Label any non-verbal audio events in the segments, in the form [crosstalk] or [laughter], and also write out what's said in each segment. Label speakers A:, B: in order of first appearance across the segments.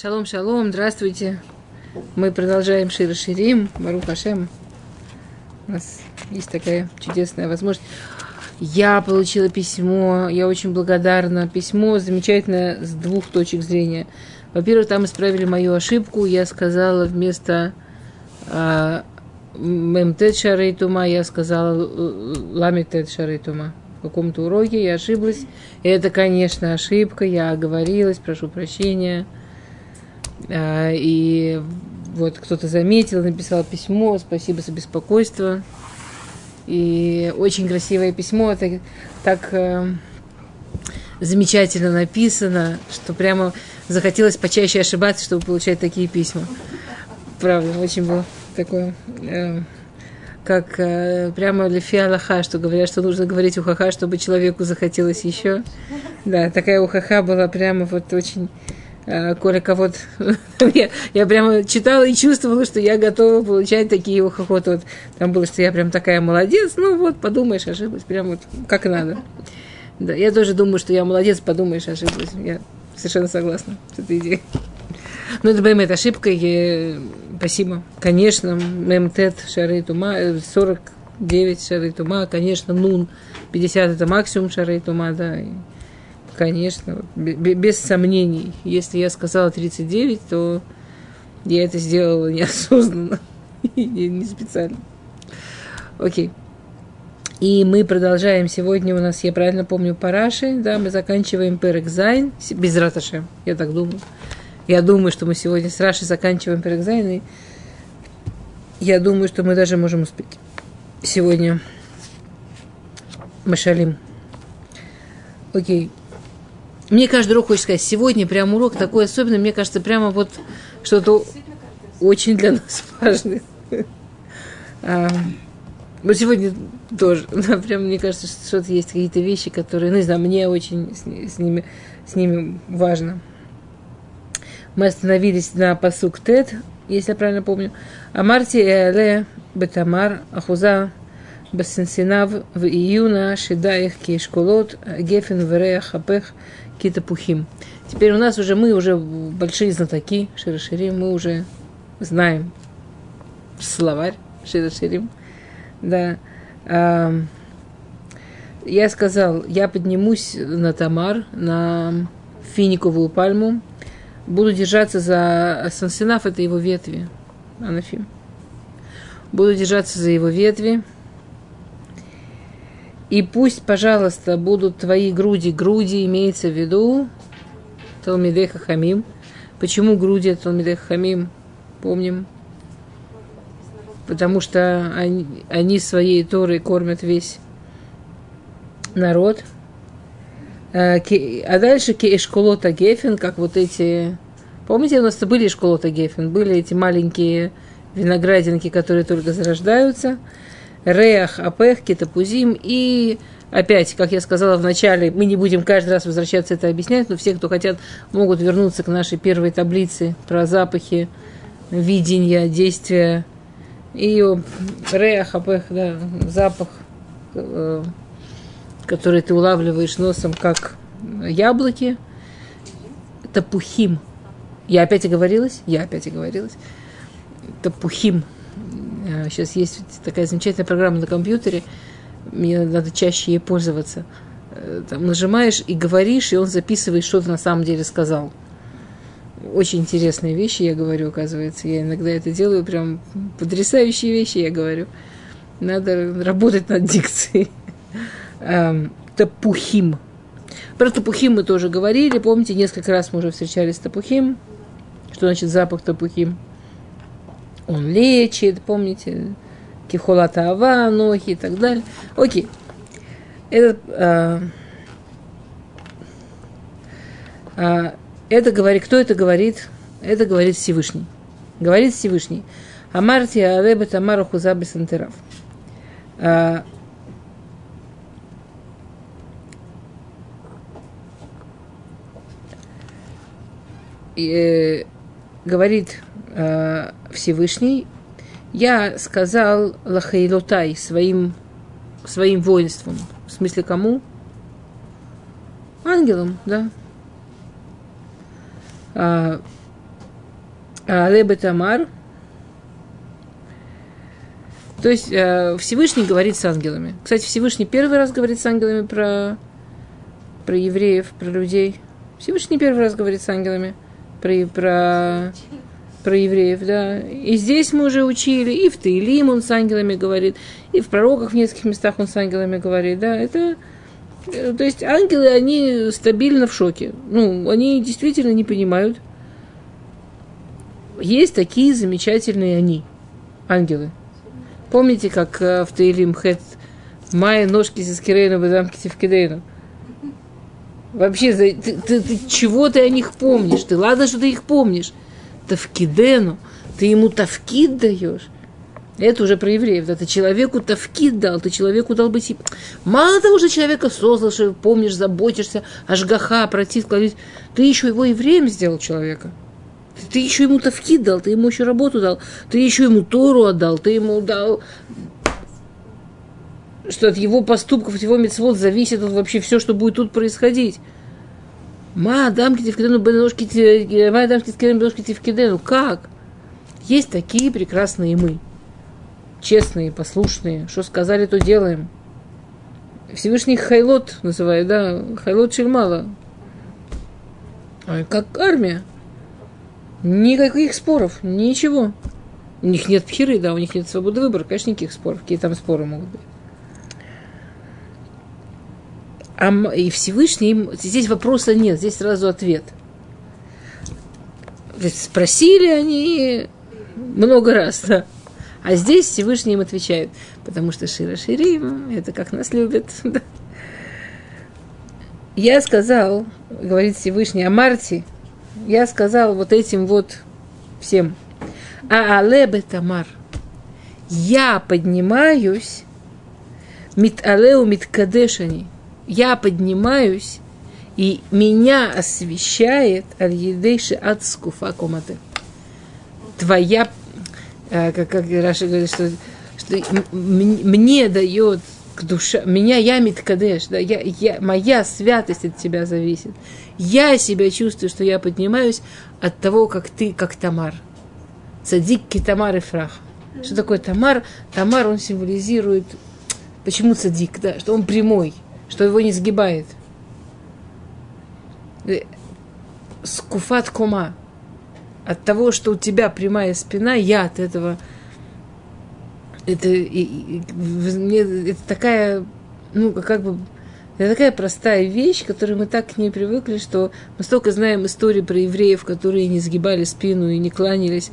A: Шалом, шалом, здравствуйте. Мы продолжаем Шира Ширим, Бару Хашем. У нас есть такая чудесная возможность. Я получила письмо, я очень благодарна. Письмо замечательное с двух точек зрения. Во-первых, там исправили мою ошибку. Я сказала вместо э, Шарейтума, я сказала Ламитет Шарейтума. В каком-то уроке я ошиблась. Это, конечно, ошибка. Я оговорилась, прошу прощения. А, и вот кто-то заметил, написал письмо, спасибо за беспокойство. И очень красивое письмо, так, так э, замечательно написано, что прямо захотелось почаще ошибаться, чтобы получать такие письма. Правда, очень было такое, э, как э, прямо Лефи Аллаха, что говорят, что нужно говорить ухаха, чтобы человеку захотелось еще. Да, такая ухаха была прямо вот очень Коля кого-то... [laughs] я, я прямо читала и чувствовала, что я готова получать такие ухохоты. Вот там было, что я прям такая молодец. Ну вот, подумаешь, ошиблась. Прям вот как надо. Да, я тоже думаю, что я молодец, подумаешь, ошиблась. Я совершенно согласна с этой идеей. Ну, это это ошибка. И, спасибо. Конечно, МТЭТ шары тума, 49 шары тума, конечно, нун, 50 это максимум шары тума, да. И, Конечно, без сомнений. Если я сказала 39, то я это сделала [laughs] неосознанно, не специально. Окей. И мы продолжаем. Сегодня у нас, я правильно помню, Параши, да, мы заканчиваем Перекзайн, без Раташем, я так думаю. Я думаю, что мы сегодня с Раши заканчиваем Перекзайн, и я думаю, что мы даже можем успеть сегодня Машалим. Окей. Мне каждый урок хочет сказать, сегодня прям урок такой особенный, мне кажется, прямо вот что-то очень для нас [laughs] важное. А, вот сегодня тоже, [laughs] прям мне кажется, что что-то есть какие-то вещи, которые, ну, не знаю, мне очень с, ними, с ними важно. Мы остановились на посук Тет, если я правильно помню. Амарти Эале Бетамар Ахуза Басенсинав в июна Шидаих Кишколот Гефен Вереях Апех какие-то пухим. Теперь у нас уже, мы уже большие знатоки Широширим, мы уже знаем словарь Широширим. Да. Я сказал, я поднимусь на Тамар, на финиковую пальму, буду держаться за Сансенаф, это его ветви, Анафим. Буду держаться за его ветви, и пусть, пожалуйста, будут твои груди. Груди имеется в виду Талмидеха Хамим. Почему груди Талмидеха Хамим? Помним. Потому что они, они своей Торой кормят весь народ. А, а дальше Эшколота Гефен, как вот эти... Помните, у нас были Эшколота Гефен? Были эти маленькие виноградинки, которые только зарождаются – Реах, Апех, Кетапузим. И опять, как я сказала в начале, мы не будем каждый раз возвращаться это объяснять, но все, кто хотят, могут вернуться к нашей первой таблице про запахи, видения, действия. И Реах, Апех, да, запах, э, который ты улавливаешь носом, как яблоки. Тапухим. Я опять оговорилась? Я опять оговорилась. Тапухим – Сейчас э, есть такая замечательная программа на компьютере, мне надо чаще ей пользоваться. Э, там нажимаешь и говоришь, и он записывает, что ты на самом деле сказал. Очень интересные вещи я говорю, оказывается. Я иногда это делаю, прям потрясающие вещи я говорю. Надо работать над дикцией. Эм, тапухим. Про тапухим мы тоже говорили. Помните, несколько раз мы уже встречались с тапухим. Что значит запах тапухим? Он лечит, помните, кихолата ава, ноги и так далее. Окей. Это, а, а, это говорит, кто это говорит? Это говорит Всевышний. Говорит Всевышний. Амарти алеба тамару хузаби сантерав. А, э, говорит э, Всевышний, я сказал Лахейлотай своим, своим воинством. В смысле кому? Ангелам, да. А, Алебе Тамар. То есть э, Всевышний говорит с ангелами. Кстати, Всевышний первый раз говорит с ангелами про, про евреев, про людей. Всевышний первый раз говорит с ангелами про, про, про евреев, да. И здесь мы уже учили, и в Таилим он с ангелами говорит, и в пророках в нескольких местах он с ангелами говорит, да. Это, э, то есть ангелы, они стабильно в шоке. Ну, они действительно не понимают. Есть такие замечательные они, ангелы. Помните, как э, в Таилим Хет Майя ножки сискирейну бадамки тевкидейну? Вообще, ты, ты, ты, чего ты о них помнишь? Ты ладно, что ты их помнишь. Тавкидену, ты ему тавкид даешь. Это уже про евреев, да, ты человеку тавкид дал, ты человеку дал быть... Мало того, что человека создал, что помнишь, заботишься, ажгаха, против, ты еще его евреем сделал человека. Ты еще ему тавкид дал, ты ему еще работу дал, ты еще ему Тору отдал, ты ему дал что от его поступков, от его мецвод зависит вообще все, что будет тут происходить. Ма, дамки тивкидену, беношки ма, дамки беношки тивкидену. Как? Есть такие прекрасные мы. Честные, послушные. Что сказали, то делаем. Всевышний Хайлот называют, да, Хайлот Шельмала. Как армия. Никаких споров, ничего. У них нет пхиры, да, у них нет свободы выбора, конечно, никаких споров. Какие там споры могут быть. А и Всевышний, здесь вопроса нет, здесь сразу ответ. Спросили они много раз, да. А здесь Всевышний им отвечает, потому что Шира Ширим, это как нас любят. [laughs] Да. Я сказал, говорит Всевышний, о Марте, я сказал вот этим вот всем. А алебе тамар. Я поднимаюсь, мит алеу мит кадешани. Я поднимаюсь, и меня освещает аль-едейши от скуфа. Твоя, э, как, как Раша говорит, что, что мне дает к душе, меня я миткадеш, да, я, я, моя святость от тебя зависит. Я себя чувствую, что я поднимаюсь от того, как ты, как Тамар. Цадик Тамар и Фрах. Что такое Тамар? Тамар, он символизирует, почему цадик, да, что он прямой, что его не сгибает. Э, скуфат кома. От того, что у тебя прямая спина, я от этого это, и, и, мне, это такая, ну, как бы, это такая простая вещь, к которой мы так к ней привыкли, что мы столько знаем истории про евреев, которые не сгибали спину и не кланялись,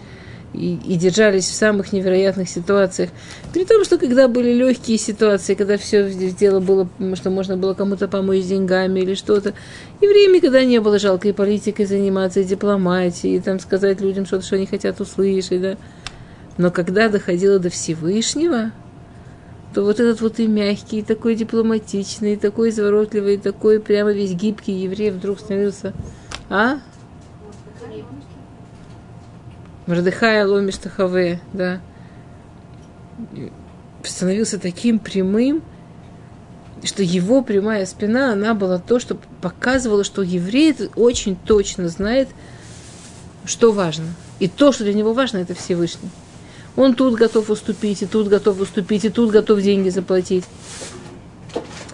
A: и, и держались в самых невероятных ситуациях. При том, что когда были легкие ситуации, когда все дело было, что можно было кому-то помочь деньгами или что-то, евреям никогда не было жалко и политикой заниматься, и дипломатией, и там сказать людям что-то, что они хотят услышать, да. Но когда доходило до Всевышнего, то вот этот вот и мягкий, и такой дипломатичный, и такой изворотливый, и такой прямо весь гибкий еврей вдруг становился... А? Мардыхая Ломиш Тахаве, да. Становился таким прямым, что его прямая спина, она была то, что показывало, что еврей очень точно знает, что важно. И то, что для него важно, это Всевышний. Он тут готов уступить, и тут готов уступить, и тут готов деньги заплатить.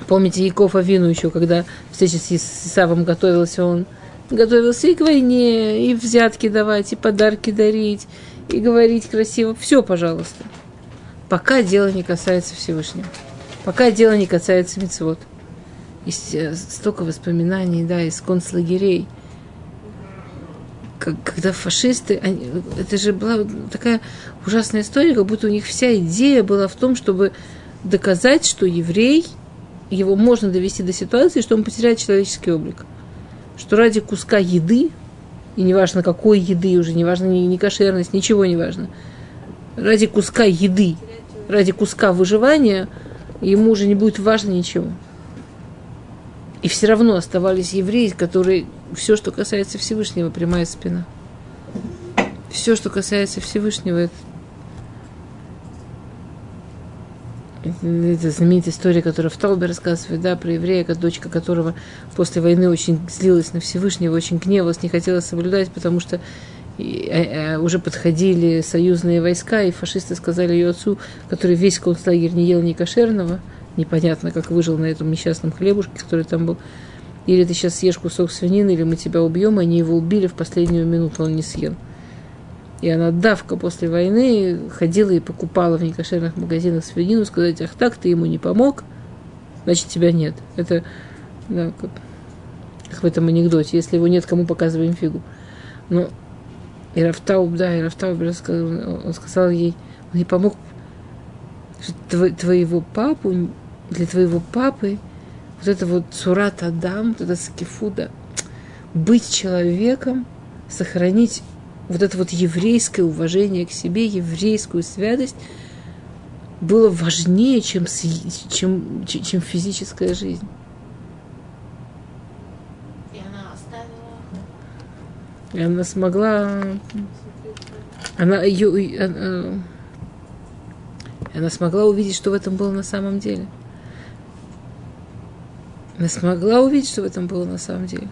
A: Помните Яков Авину еще, когда встреча с Исавом готовился, он готовился и к войне, и взятки давать, и подарки дарить, и говорить красиво. Все, пожалуйста. Пока дело не касается Всевышнего. Пока дело не касается мецвод. Есть э, столько воспоминаний, да, из концлагерей – когда фашисты, они, это же была такая ужасная история, как будто у них вся идея была в том, чтобы доказать, что еврей, его можно довести до ситуации, что он потеряет человеческий облик. Что ради куска еды, и неважно какой еды, уже неважно ни, ни кошерность, ничего не важно, ради куска еды, ради куска выживания, ему уже не будет важно ничего. И все равно оставались евреи, которые все, что касается Всевышнего, прямая спина. Все, что касается Всевышнего, это, это знаменитая история, которую в Таубе рассказывает, да, про еврея, дочка которого после войны очень злилась на Всевышнего, очень гневалась, не хотела соблюдать, потому что и, э, э, уже подходили союзные войска, и фашисты сказали ее отцу, который весь концлагерь не ел ни кошерного, непонятно, как выжил на этом несчастном хлебушке, который там был, или ты сейчас съешь кусок свинины, или мы тебя убьем, они его убили в последнюю минуту, он не съел. И она давка после войны ходила и покупала в некошерных магазинах свинину, сказать, ах так, ты ему не помог, значит, тебя нет. Это да, как, в этом анекдоте. Если его нет, кому показываем фигу. Но и Рафтауб, да, и Рафтауб он сказал ей, он ей помог, что твоего папу, для твоего папы вот это вот сурат Адам, вот это скифуда, быть человеком, сохранить вот это вот еврейское уважение к себе, еврейскую святость, было важнее, чем, чем, чем физическая жизнь. И она смогла... Она, ее, она, она смогла увидеть, что в этом было на самом деле. Она смогла увидеть, что в этом было на самом деле.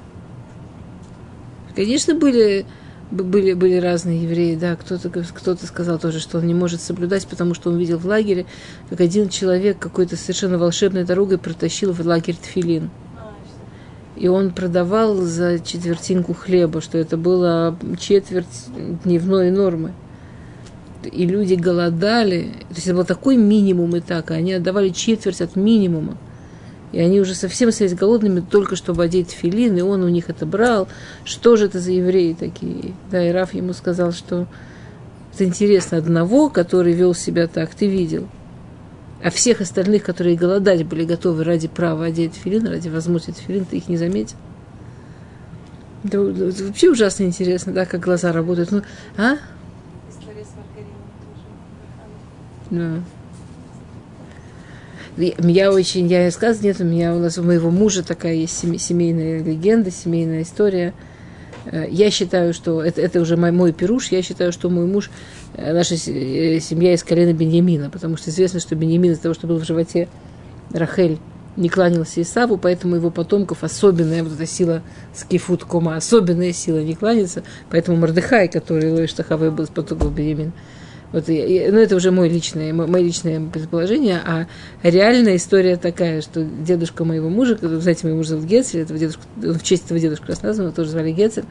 A: Конечно, были, были, были разные евреи, да, кто-то кто сказал тоже, что он не может соблюдать, потому что он видел в лагере, как один человек какой-то совершенно волшебной дорогой протащил в лагерь тфилин и он продавал за четвертинку хлеба, что это было четверть дневной нормы. И люди голодали, то есть это был такой минимум и так, и они отдавали четверть от минимума. И они уже совсем остались голодными, только чтобы одеть филин, и он у них это брал. Что же это за евреи такие? Да, и Раф ему сказал, что это интересно, одного, который вел себя так, ты видел – а всех остальных, которые голодать были готовы ради права одеть филин, ради возможности филин, ты их не заметил. Это, это вообще ужасно интересно, да, как глаза работают. Ну, а? История с Да. Я очень, я сказ нет, у меня у нас у моего мужа такая есть семейная легенда, семейная история. Э, я считаю, что это, это уже мой, мой пируш, я считаю, что мой муж Э, наша э, семья из колена Беньямина, потому что известно, что Беньямин из-за того, что был в животе Рахель, не кланялся Исаву, поэтому его потомков особенная вот эта сила скифут кома, особенная сила не кланяется, поэтому Мордыхай, который Лоиш Тахавой был из потомков Беньямина, вот, ну, это уже мой личное, мое личное предположение, а реальная история такая, что дедушка моего мужа, знаете, мой муж зовут Гецель, этого дедушка, в честь этого дедушки раз назван, тоже звали Гецель,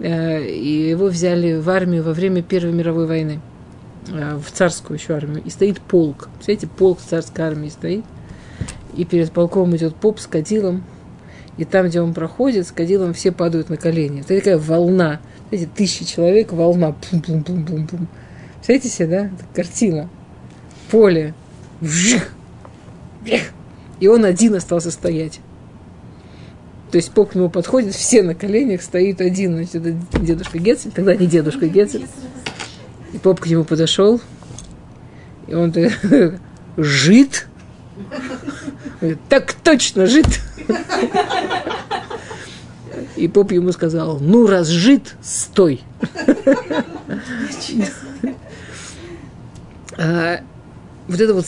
A: Э, и его взяли в армию во время Первой мировой войны, э, в царскую еще армию, и стоит полк. Представляете, полк царской армии стоит, и перед полком идет поп с кадилом, и там, где он проходит, с кадилом все падают на колени. Это такая волна, эти тысячи человек, волна, пум-пум-пум-пум-пум. Представляете себе, да? Это картина. Поле. Вжих! И он один остался стоять. То есть поп к нему подходит, все на коленях, стоит один, значит, это дедушка Гецель, тогда не дедушка Гецель. И поп к нему подошел, и он [laughs] жит. Так точно, жит. И поп ему сказал, ну раз жит, стой. А, вот это вот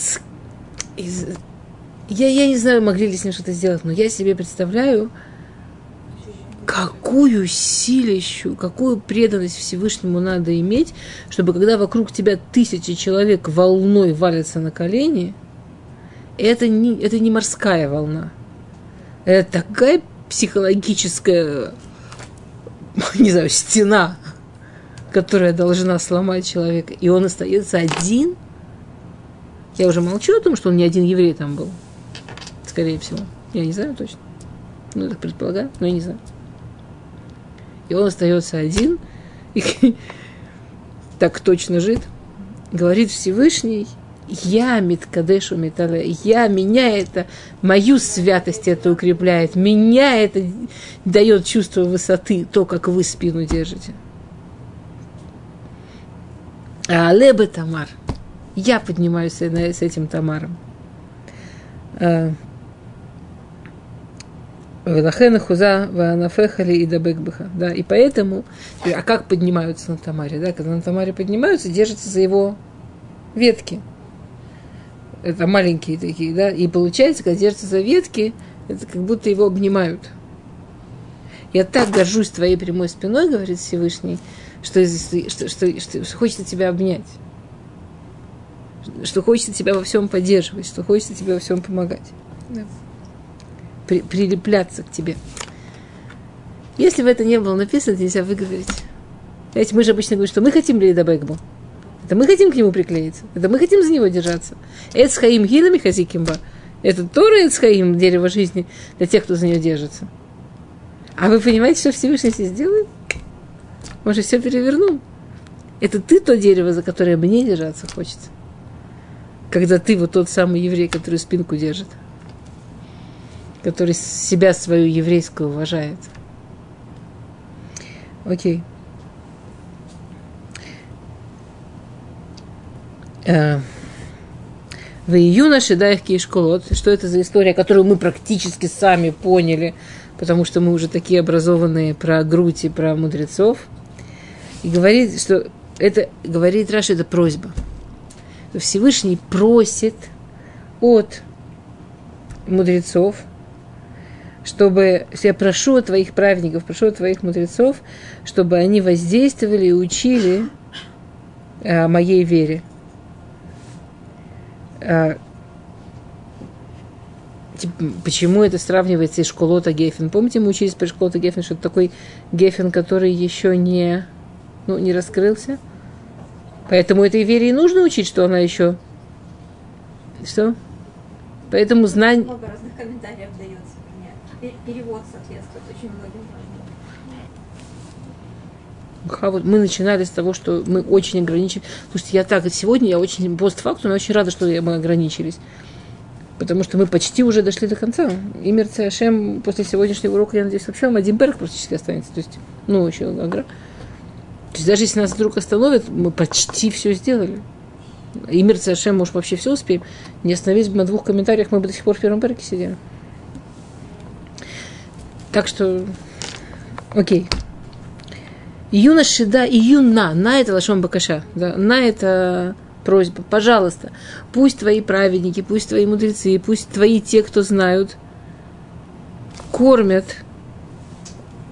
A: я, я не знаю, могли ли с ним что-то сделать, но я себе представляю, какую силищу, какую преданность Всевышнему надо иметь, чтобы когда вокруг тебя тысячи человек волной валятся на колени, это не, это не морская волна. Это такая психологическая, не знаю, стена, которая должна сломать человека. И он остается один. Я уже молчу о том, что он не один еврей там был. Скорее всего. Я не знаю точно. Ну, так предполагаю, но я не знаю и он остается один, и [laughs] так точно жит, говорит Всевышний, я Миткадешу Метале, я, меня это, мою святость это укрепляет, меня это дает чувство высоты, то, как вы спину держите. А Алебе Тамар, я поднимаюсь с этим Тамаром. А, Велахена хуза ванафехали и дабекбыха. Да, и поэтому, а как поднимаются на Тамаре? Да, когда на Тамаре поднимаются, держатся за его ветки. Это маленькие такие, да. И получается, когда держатся за ветки, это как будто его обнимают. Я так горжусь твоей прямой спиной, говорит Всевышний, что, что, что, что, что хочется тебя обнять, что хочется тебя во всем поддерживать, что хочется тебе во всем помогать, да. При, прилепляться к тебе. Если бы это не было написано, нельзя выговорить. Знаете, мы же обычно говорим, что мы хотим Лейда Бэгбу. Это мы хотим к нему приклеиться. Это мы хотим за него держаться. Эцхаим Гилами Хазикимба. Это Тора Эцхаим, дерево жизни, для тех, кто за нее держится. А вы понимаете, что Всевышний здесь делает? Он же все перевернул. Это ты то дерево, за которое мне держаться хочется. Когда ты вот тот самый еврей, который спинку держит. Который себя свою еврейскую уважает. Окей. Э, в июна Шидаях Кишколот. Что это за история, которую мы практически сами поняли, потому что мы уже такие образованные про грудь и про мудрецов. И говорит, что это, говорит Раша, это просьба. Всевышний просит от мудрецов, чтобы, я прошу от твоих праведников, прошу от твоих мудрецов, чтобы они воздействовали и учили э, моей вере. Э, почему это сравнивается и школота Гефен? Помните, мы учились про школота Гефен, что это такой Гефен, который еще не, ну, не раскрылся? Поэтому этой вере и нужно учить, что она еще... Что? Поэтому знание...
B: Много разных комментариев дается. Перевод соответствует очень многим
A: мы начинали с того, что мы очень ограничили. Слушайте, я так, сегодня я очень постфактум, я очень рада, что мы ограничились. Потому что мы почти уже дошли до конца. И Мерция Ашем после сегодняшнего урока, я надеюсь, вообще один берг практически останется. То есть, ну, еще агра. То есть даже если нас вдруг остановят, мы почти все сделали. И Мерция Ашем, может, вообще все успеем. Не остановились бы на двух комментариях, мы бы до сих пор в первом берге сидели. Так что, окей. Юна Шида и Юна, на это лашон бакаша, да, на это просьба, пожалуйста, пусть твои праведники, пусть твои мудрецы, пусть твои те, кто знают, кормят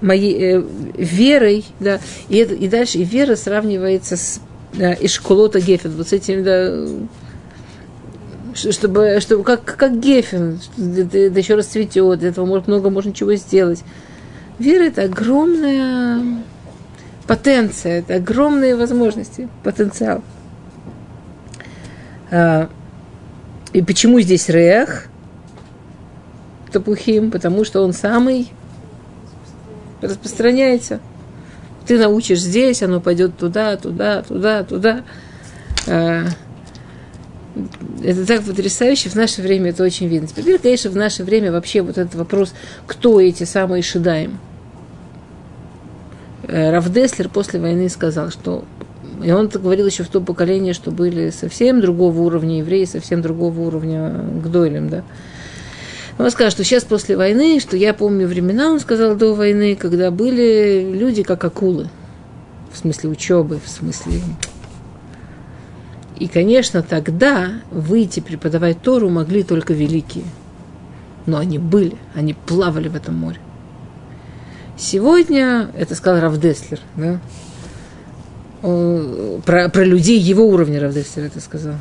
A: моей э, верой, да, и, это, и дальше и вера сравнивается с да, Ишколота Гефен, вот с этим, да, чтобы, чтобы как, как Гефен, это еще раз цветет, для этого может, много можно чего сделать. Вера – это огромная потенция, это огромные возможности, потенциал. А, и почему здесь Рех, Тапухим? Потому что он самый распространяется. Ты научишь здесь, оно пойдет туда, туда, туда, туда. А, это так потрясающе, в наше время это очень видно. Теперь, конечно, в наше время вообще вот этот вопрос, кто эти самые шидаем – Э, Равдеслер после войны сказал, что и он говорил еще в то поколение, что были совсем другого уровня евреи, совсем другого уровня гдойлем, да. Он сказал, что сейчас после войны, что я помню времена, он сказал, до войны, когда были люди как акулы. В смысле учебы, в смысле... И, конечно, тогда выйти преподавать Тору могли только великие. Но они были, они плавали в этом море. Сегодня, это сказал Равдеслер, да? про, про людей его уровня Равдеслер это сказал.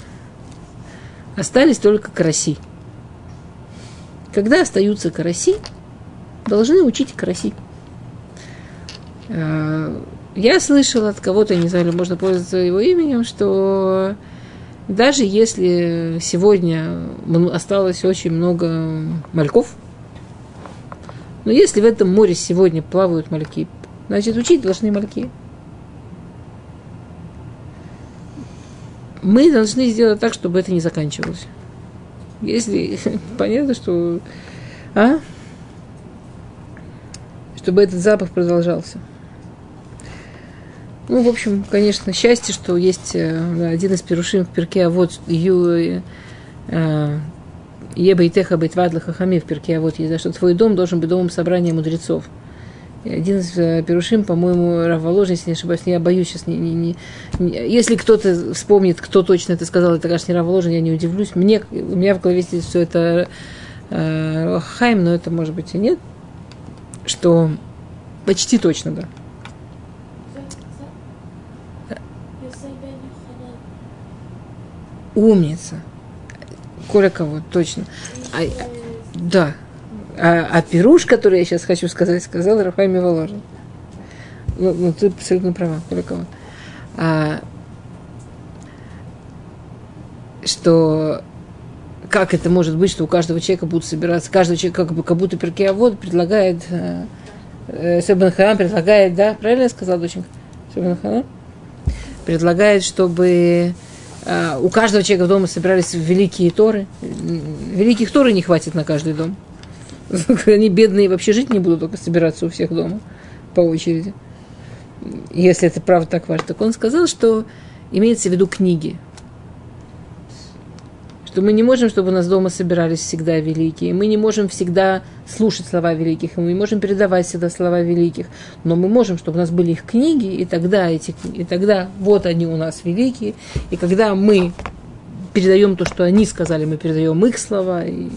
A: Остались только караси. Когда остаются караси, должны учить караси. А, я слышала от кого-то, не знаю, можно пользоваться его именем, что даже если сегодня осталось очень много мальков, но если в этом море сегодня плавают мальки, значит, учить должны мальки. Мы должны сделать так, чтобы это не заканчивалось. Если [laughs] понятно, что... А? Чтобы этот запах продолжался. Ну, в общем, конечно, счастье, что есть э, один из перушим в перке, а вот Ю, э, Еба и Теха Бейтвадла Хахами в перке, а вот есть, что твой дом должен быть домом собрания мудрецов. Один из э, перушим, по-моему, Раволожен, если не ошибаюсь, я боюсь сейчас, не, не, не, если кто-то вспомнит, кто точно это сказал, это, конечно, не Раволожен, я не удивлюсь. Мне, у меня в голове здесь все это э, Хайм, но это, может быть, и нет, что почти точно, да. Умница. Коля кого, точно. А, да. А, а пируш, который я сейчас хочу сказать, сказал Рафаэль Миволожин. Ну, ну, ты абсолютно права, Коля кого. А, что как это может быть, что у каждого человека будут собираться, каждого человека как, бы, как будто Перкеавод предлагает, э, э, Себенхарам предлагает, да, правильно я сказала, доченька? Себенхарам? Предлагает, чтобы э, у каждого человека в дома собирались великие торы. Великих торы не хватит на каждый дом. [laughs] Они бедные вообще жить не будут, только собираться у всех дома по очереди. Если это правда так важно. Так он сказал, что имеется в виду книги что мы не можем, чтобы у нас дома собирались всегда великие, мы не можем всегда слушать слова великих, мы не можем передавать всегда слова великих, но мы можем, чтобы у нас были их книги, и тогда, эти, и тогда вот они у нас великие, и когда мы передаем то, что они сказали, мы передаем их слова, и,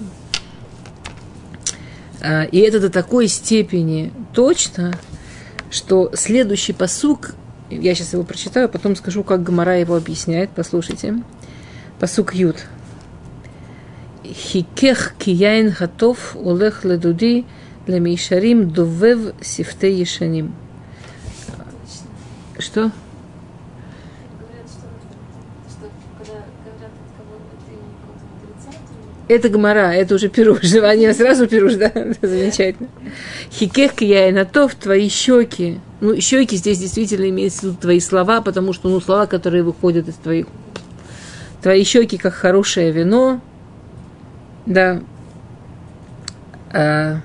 A: и это до такой степени точно, что следующий посук, я сейчас его прочитаю, потом скажу, как Гамара его объясняет, послушайте. Посук Ют. хикех кияин хатов улех ледуди лемишарим довев сифте ешаним. Что? Это гмара, это уже пируш. Они сразу пируш, да? [laughs] Замечательно. Хикех кияйнатов, твои щеки. Ну, щеки здесь действительно имеются в виду твои слова, потому что, ну, слова, которые выходят из твоих... Твои щеки, как хорошее вино, да. А,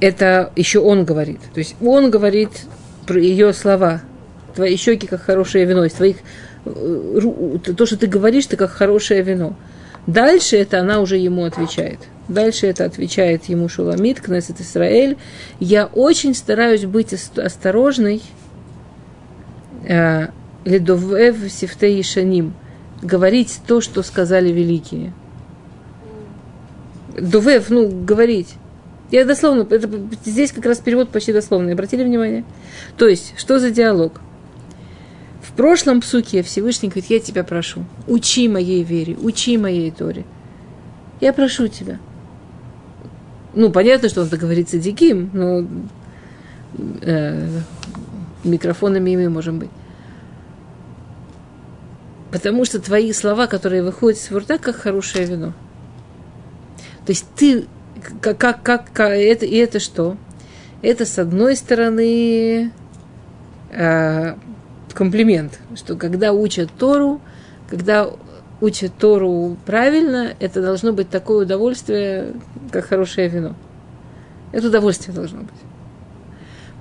A: это еще он говорит. То есть он говорит про ее слова. Твои щеки, как хорошее вино. Из твоих, то, что ты говоришь, ты как хорошее вино. Дальше это она уже ему отвечает. Дальше это отвечает ему Шуламид, Кнессет Исраэль. Я очень стараюсь быть осторожной. Э, Ледовев Сифте Ишаним – говорить то, что сказали великие. Дувев, ну, говорить. Я дословно, это, здесь как раз перевод почти дословный, обратили внимание? То есть, что за диалог? В прошлом псуке Всевышний говорит, я тебя прошу, учи моей вере, учи моей Торе. Я прошу тебя. Ну, понятно, что он договорится диким, но э, микрофонами мы можем быть. Потому что твои слова, которые выходят из рта, как хорошее вино. То есть ты, как, как, как, как это, и это что? Это, с одной стороны, э, комплимент, что когда учат Тору, когда учат Тору правильно, это должно быть такое удовольствие, как хорошее вино. Это удовольствие должно быть.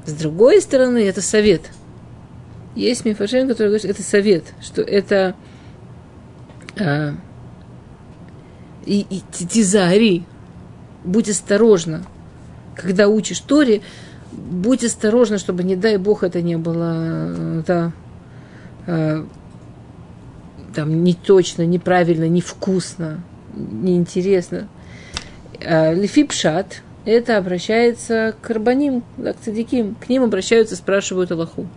A: С другой стороны, это совет – есть Мифашем, который говорит, что это совет, что это а, и, и тизари, будь осторожна, когда учишь Торе, будь осторожна, чтобы, не дай Бог, это не было да, а, там, не точно, неправильно, невкусно, неинтересно. А, Лефипшат – это обращается к Арбаним, к цадиким. К ним обращаются, спрашивают Аллаху.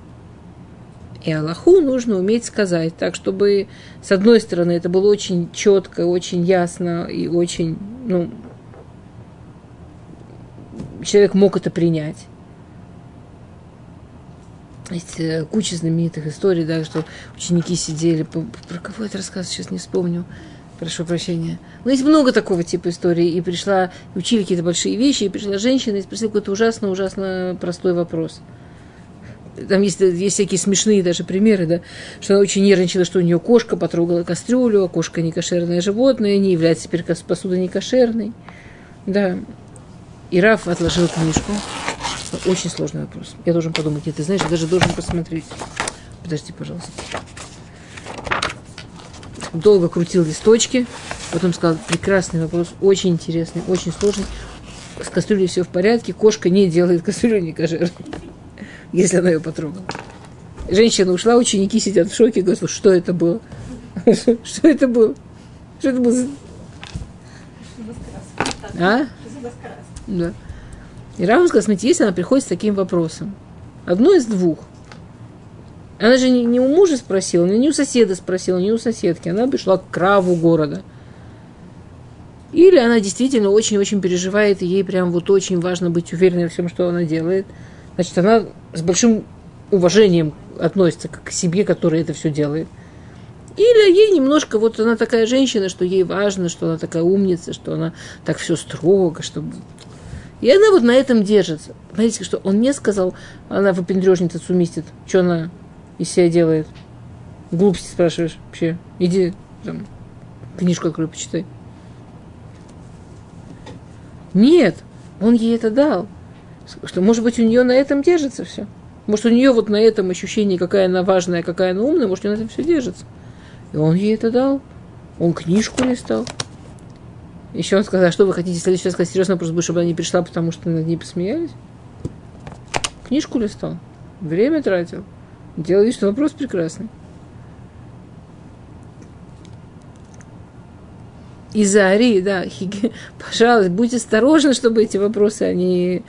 A: И Аллаху нужно уметь сказать так, чтобы, с одной стороны, это было очень четко, очень ясно и очень, ну, человек мог это принять. Есть э, куча знаменитых историй, да, что ученики сидели, про кого это рассказ, сейчас не вспомню, прошу прощения. Но есть много такого типа историй, и пришла, учили какие-то большие вещи, и пришла женщина и спросила какой-то ужасно-ужасно простой вопрос – там есть, есть всякие смешные даже примеры, да, что она очень нервничала, что у нее кошка потрогала кастрюлю, а кошка не кошерное животное, не является теперь посудой не кошерной. Да. И Раф отложил книжку. Очень сложный вопрос. Я должен подумать, нет, ты знаешь, я даже должен посмотреть. Подожди, пожалуйста. Долго крутил листочки, потом сказал, прекрасный вопрос, очень интересный, очень сложный. С кастрюлей все в порядке, кошка не делает кастрюлю не кошерной [laughs] если она ее потрогала. Женщина ушла, ученики сидят в шоке, говорят, что это было? [laughs] Что это было? Что это было? А? Да. И смотрите, если она приходит с таким вопросом, одно из двух. Она же не, не у мужа спросила, не у соседа спросила, не у соседки. Она пришла к краву города. Или она действительно очень-очень переживает, и ей прям вот очень важно быть уверенной в всем, что она делает. Значит, она с большим уважением относится к себе, которая это все делает. Или ей немножко, вот она такая женщина, что ей важно, что она такая умница, что она так все строго, чтобы... И она вот на этом держится. Смотрите, что он мне сказал, она выпендрежница сумистит, что она из себя делает. Глупости спрашиваешь вообще. Иди там, книжку открой, почитай. Нет, он ей это дал. Что, может быть, у нее на этом держится все. Может, у нее вот на этом ощущении, какая она важная, какая она умная, может, у нее на этом все держится. И он ей это дал. Он книжку листал. Еще он сказал, «А что вы хотите в следующий раз сказать серьезно, просто чтобы она не пришла, потому что над ней посмеялись? Книжку листал. Время тратил. Делал вид, что вопрос прекрасный. Изари, да, хиги, [laughs] пожалуйста, будьте осторожны, чтобы эти вопросы, они,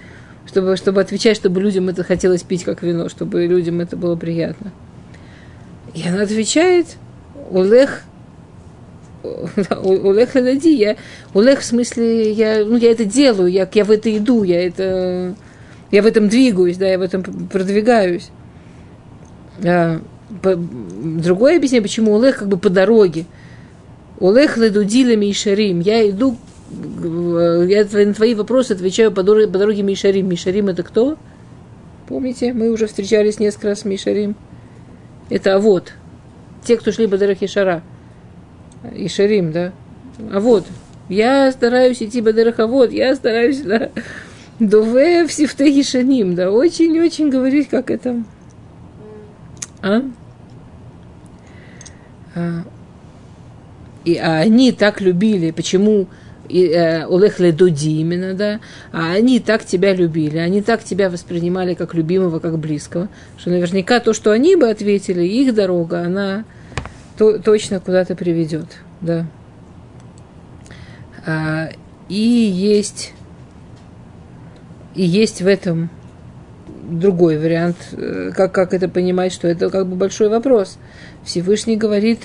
A: чтобы, чтобы отвечать, чтобы людям это хотелось пить как вино, чтобы людям это было приятно. И она отвечает, Улех, Улех Ладади, я, Улех в смысле, я, ну, я это делаю, я, я в это иду, я это, я в этом двигаюсь, да, я в этом продвигаюсь. А, другое объяснение, почему Улех как бы по дороге. Улех ледудиля Мишарим. Я иду, я на твои вопросы отвечаю по дороге, по дороге Мишарим. Мишарим это кто? Помните, мы уже встречались несколько раз с Мишарим. Это вот те, кто шли по дороге Ишара. Ишарим, да. А вот, я стараюсь идти вот, я стараюсь, да, Дове в сифте Ишаним, да, очень-очень говорить, как это. А? а? И а они так любили, почему э, Олег Ледоди именно, да, а они так тебя любили, они так тебя воспринимали как любимого, как близкого, что наверняка то, что они бы ответили, их дорога, она то, точно куда-то приведет, да. А, и есть, и есть в этом другой вариант, э, как, как это понимать, что это как бы большой вопрос. Всевышний говорит,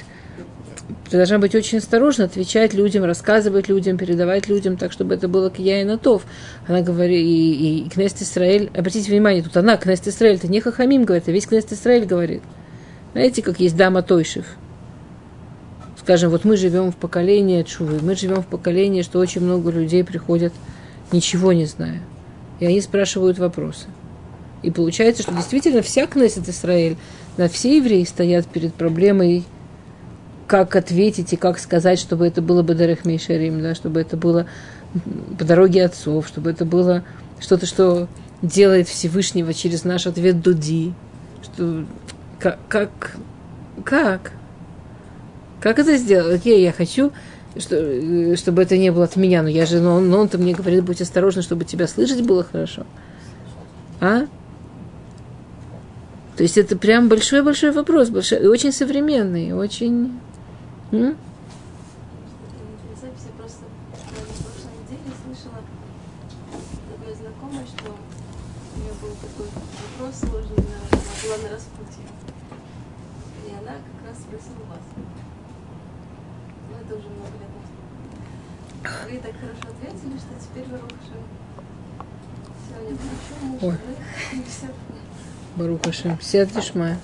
A: ты должна быть очень осторожна, отвечать людям, рассказывать людям, передавать людям, так, чтобы это было к я и натов. Она говорит, и, и, и Кнест Исраэль, обратите внимание, тут она, Кнест Исраэль, это не Хахамим говорит, а весь Кнест Исраэль говорит. Знаете, как есть дама Тойшев – скажем, вот мы живем в поколении Чувы, мы живем в поколении, что очень много людей приходят, ничего не зная. И они спрашивают вопросы. И получается, что действительно вся Кнессет Израиль, да, все евреи стоят перед проблемой, как ответить и как сказать, чтобы это было бы Дарех Мейшарим, да, чтобы это было по дороге отцов, чтобы это было что-то, что делает Всевышнего через наш ответ Дуди. Что, как, как, как? Как это сделать? Окей, я хочу, что, чтобы это не было от меня, но я же, но, но он-то мне говорит, будь осторожна, чтобы тебя слышать было хорошо. А? То есть это прям большой-большой вопрос, большой, очень современный, очень... М? Ой. Баруха Шем. Лишмая.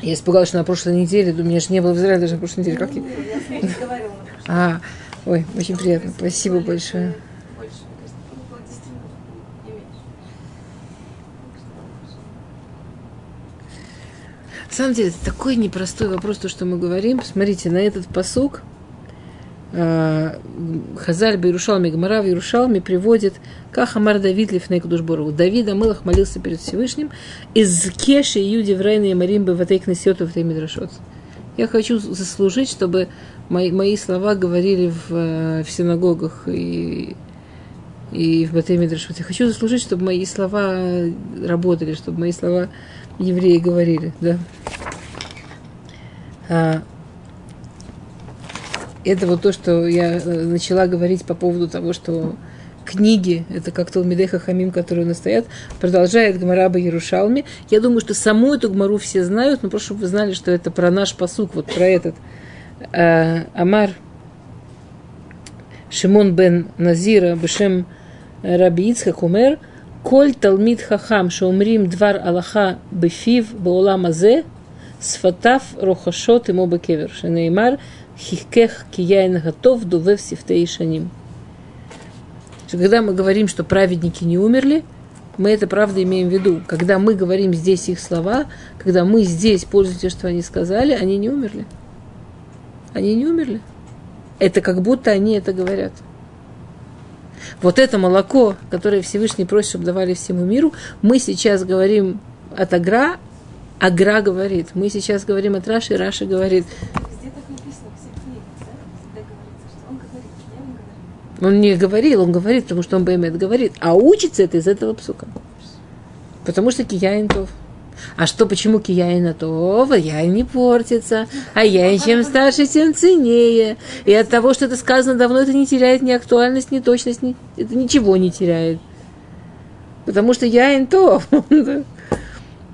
A: Я испугалась, что на прошлой неделе, у меня же не было в Израиле даже на прошлой неделе. Как я... А, ой, очень приятно. Спасибо большое. На самом деле, это такой непростой вопрос, то, что мы говорим. Посмотрите, на этот посук Хазаль Бирушалми Гмара в Иерушалме приводит, как Амар Давид Лифней Кудушбору. Давид Амылах молился перед Всевышним из Кеши Юди Врайна и Марим Баватей Кнесету в Мидрашот. Я хочу заслужить, чтобы мои, мои слова говорили в, э, в синагогах и, и в Батей Мидрашот. Я хочу заслужить, чтобы мои слова работали, чтобы мои слова евреи говорили. Да. Это вот то, что я э, начала говорить по поводу того, что книги, это как Талмидеха Хамим, которые настоят, продолжает Гмараба Ярушалми. Я думаю, что саму эту Гмару все знают, но просто чтобы вы знали, что это про наш посук, вот про этот. А, Амар Шимон бен Назира Бешем Раби Ицхак умер, Коль Талмид Хахам Шаумрим Двар Аллаха Бефив Баулам Азе Сфатав Рохашот ему Бекевер Шенеймар Хихкех Кияйн Готов Дувев Сифтей Шаним. Когда мы говорим, что праведники не умерли, мы это правда имеем в виду. Когда мы говорим здесь их слова, когда мы здесь пользуемся, что они сказали, они не умерли. Они не умерли. Это как будто они это говорят. Вот это молоко, которое Всевышний просит, чтобы давали всему миру, мы сейчас говорим от Агра, Агра говорит. Мы сейчас говорим от Раши, Раша говорит. Он не говорил, он говорит, потому что он Баймет говорит. А учится это из этого псука. Потому что кияин тов. А что, почему кияин тов? Яин не портится. А яин чем старше, тем ценнее. И от того, что это сказано давно, это не теряет ни актуальность, ни точность, ни, это ничего не теряет. Потому что яин тов. [laughs]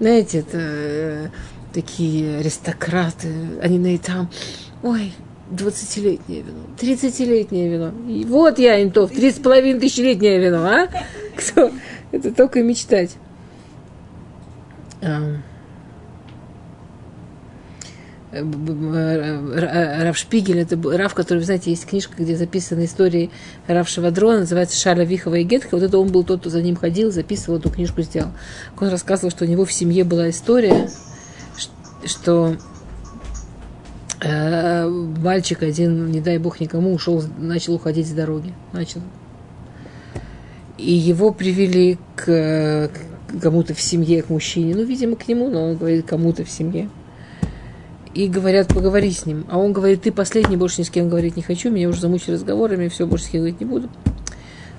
A: Знаете, это э, такие аристократы, они на и там. Ой, 20-летнее вино, 30-летнее вино. И вот я, Интов, 30,5 тысячелетнее вино, а? Кто? Это только мечтать. А. Рав Шпигель, это Рав, который, вы знаете, есть книжка, где записаны истории Рав Шавадрона, называется Шаля Вихова и Гетка. Вот это он был тот, кто за ним ходил, записывал эту книжку, сделал. Он рассказывал, что у него в семье была история, что Э, мальчик один, не дай бог никому, ушел, начал уходить с дороги. Начал. И его привели к, к кому-то в семье, к мужчине. Ну, видимо, к нему, но он говорит кому-то в семье. И говорят, поговори с ним. А он говорит, ты последний, больше ни с кем говорить не хочу, меня уже замучили разговорами, все, больше с кем говорить не буду.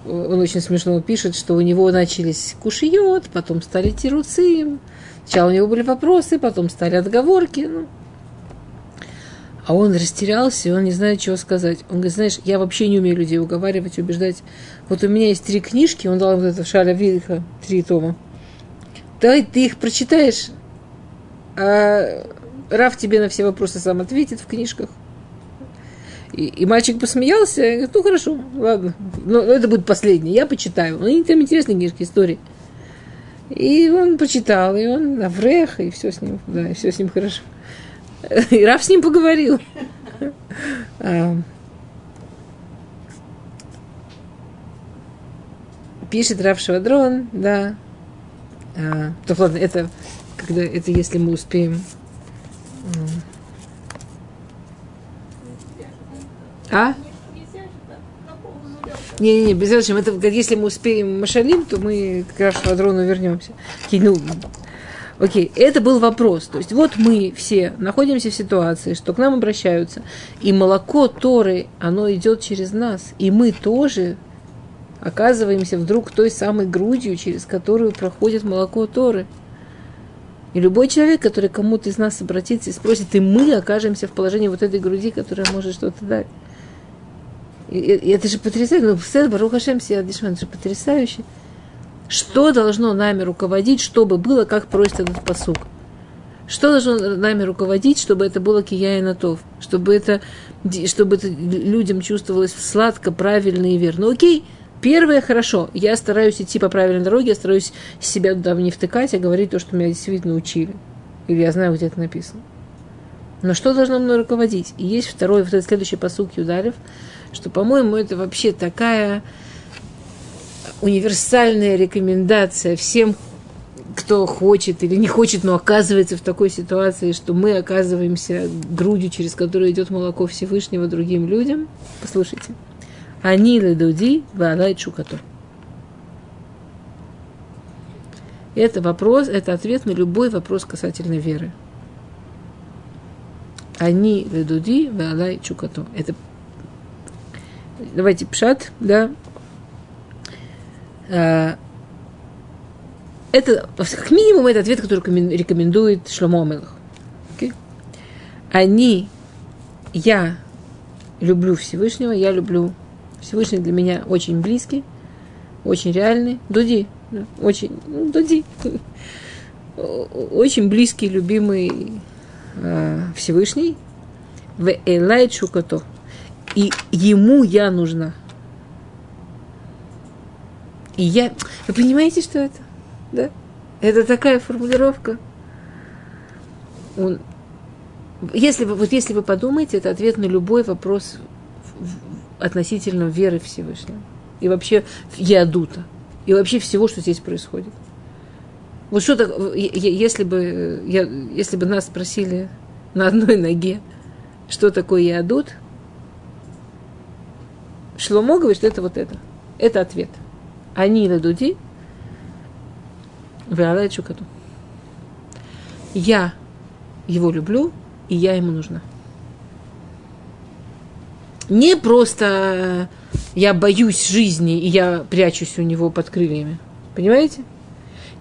A: Он очень смешно пишет, что у него начались кушиот, потом стали тируцы. Сначала у него были вопросы, потом стали отговорки. Ну, а он растерялся, и он не знает, чего сказать. Он говорит, знаешь, я вообще не умею людей уговаривать, убеждать. Вот у меня есть три книжки, он дал вот это Шаля Вильха, три тома. Давай ты их прочитаешь, а Раф тебе на все вопросы сам ответит в книжках. И, и мальчик посмеялся, и говорит, ну хорошо, ладно, но это будет последний, я почитаю. Ну, там интересные книжки, истории. И он почитал, и он Аврех, и все с ним, да, и все с ним хорошо. [laughs] И Раф с ним поговорил. [laughs] А. Пишет Раф Шавадрон, да. А, то ладно, это когда это если мы успеем. А? Не-не-не, без это если мы успеем Машалим, то мы к Раф Шавадрону вернемся. Ну, Окей, это был вопрос. То есть вот мы все находимся в ситуации, что к нам обращаются, и молоко Торы, оно идет через нас, и мы тоже оказываемся вдруг той самой грудью, через которую проходит молоко Торы. И любой человек, который кому-то из нас обратится и спросит, и мы окажемся в положении вот этой груди, которая может что-то дать. И, и это же потрясающе. Ну, Барух Хашем, это же потрясающе. Что должно нами руководить, чтобы было, как просит этот посук? Что должно нами руководить, чтобы это было кия натов? Чтобы это, чтобы это людям чувствовалось сладко, правильно и верно. Окей, первое хорошо. Я стараюсь идти по правильной дороге, я стараюсь себя туда не втыкать, а говорить то, что меня действительно учили. Или я знаю, где это написано. Но что должно мной руководить? И есть второй, вот этот следующий посук Юдарев, что, по-моему, это вообще такая универсальная рекомендация всем, кто хочет или не хочет, но оказывается в такой ситуации, что мы оказываемся грудью, через которую идет молоко Всевышнего другим людям. Послушайте. Они ледуди валай чукато. Это вопрос, это ответ на любой вопрос касательно веры. Они ледуди валай чукато. Это давайте пшат, да, Э, это, как минимум, это ответ, который рекомендует Шломо Амелах. Okay? Они, я люблю Всевышнего, я люблю Всевышний для меня очень близкий. очень реальный, Дуди, очень, ну, Дуди, [laughs] очень близкий, любимый э, Всевышний, в Элай Чукато. И ему я нужна. И я... Вы понимаете, что это? Да? Это такая формулировка. Он... Если вы, вот если вы подумаете, это ответ на любой вопрос относительно веры Всевышнего. И вообще Ядута. И вообще всего, что здесь происходит. Вот что так, если бы, я, если бы нас спросили на одной ноге, что такое Ядут, Шломо говорит, что это вот это. Это ответ. Они ладуди, Виалай Чукату. Я его люблю, и я ему нужна. Не просто я боюсь жизни, и я прячусь у него под крыльями. Понимаете?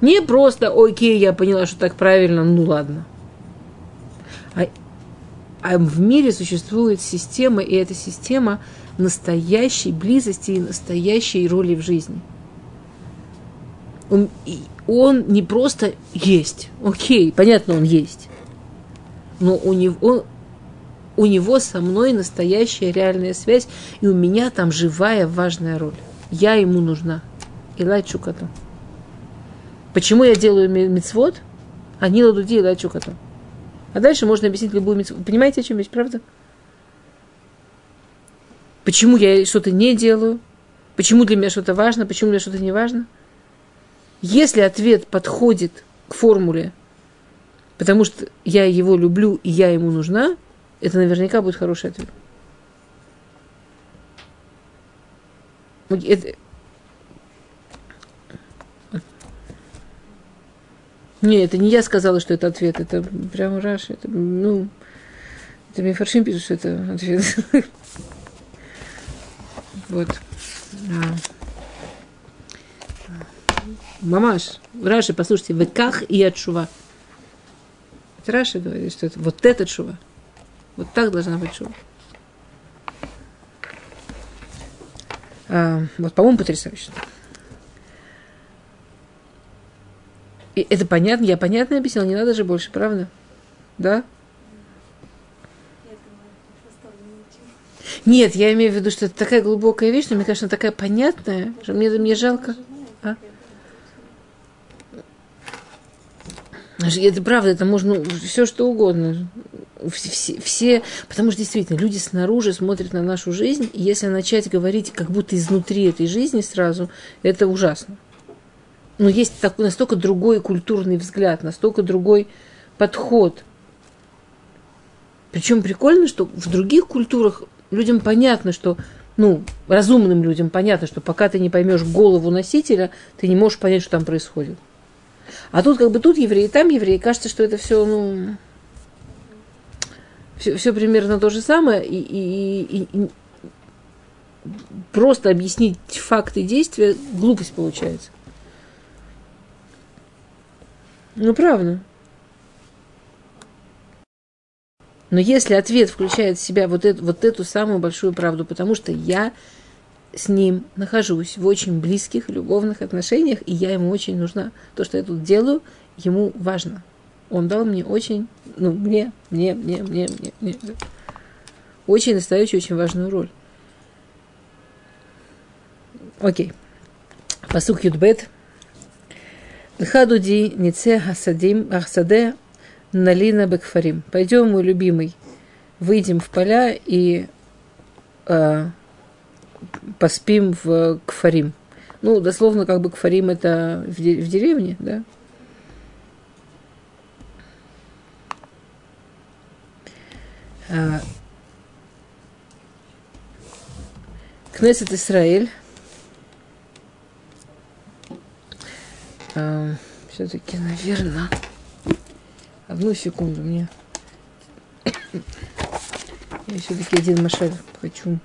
A: Не просто, окей, я поняла, что так правильно, ну ладно. А, а в мире существует система, и эта система настоящей близости и настоящей роли в жизни. Он, он не просто есть. Окей, понятно, он есть. Но у него, у него со мной настоящая реальная связь, и у меня там живая важная роль. Я ему нужна. Илай Чукату. Почему я делаю мецвод? А не ладуди Илай. А дальше можно объяснить любую мецвод. Понимаете, о чем есть, правда? Почему я что-то не делаю? Почему для меня что-то важно? Почему для меня что-то не важно? Если ответ подходит к формуле, потому что я его люблю и я ему нужна, это наверняка будет хороший ответ. Это... Не, это не я сказала, что это ответ, это прямо Раша, это, ну, это мне Фаршин пишет, что это ответ. [laughs] Вот. Мамаш, Раши, послушайте, в как и отшува. Это Раши говорит, что это вот это шува. Вот так должна быть шува. А, вот, по-моему, потрясающе. И это понятно, я понятно объяснила, не надо же больше, правда? Да? Нет, я имею в виду, что это такая глубокая вещь, но мне кажется, такая понятная, что мне, мне жалко. А? Это правда, это можно все что угодно. Все, все, потому что действительно люди снаружи смотрят на нашу жизнь, и если начать говорить как будто изнутри этой жизни сразу, это ужасно. Но есть такой, настолько другой культурный взгляд, настолько другой подход. Причем прикольно, что в других культурах людям понятно, что, ну, разумным людям понятно, что пока ты не поймешь голову носителя, ты не можешь понять, что там происходит. А тут как бы тут евреи, там евреи. Кажется, что это все, ну, все, все примерно то же самое. И, и, и, и просто объяснить факты действия глупость получается. Ну, правда. Но если ответ включает в себя вот эту, вот эту самую большую правду, потому что я с ним нахожусь в очень близких любовных отношениях, и я ему очень нужна. То, что я тут делаю, ему важно. Он дал мне очень, ну, мне, мне, мне, мне, мне, мне очень настоящую, очень важную роль. Окей. Пасук Юдбет. Лхадуди нице хасадим ахсаде налина бекфарим. Пойдем, мой любимый, выйдем в поля и э, поспим в Кфарим. Ну, дословно, как бы Кфарим это в, де- в деревне, да? Кнессет Исраэль. А, все-таки, наверное, одну секунду мне. Я все-таки один машаль хочу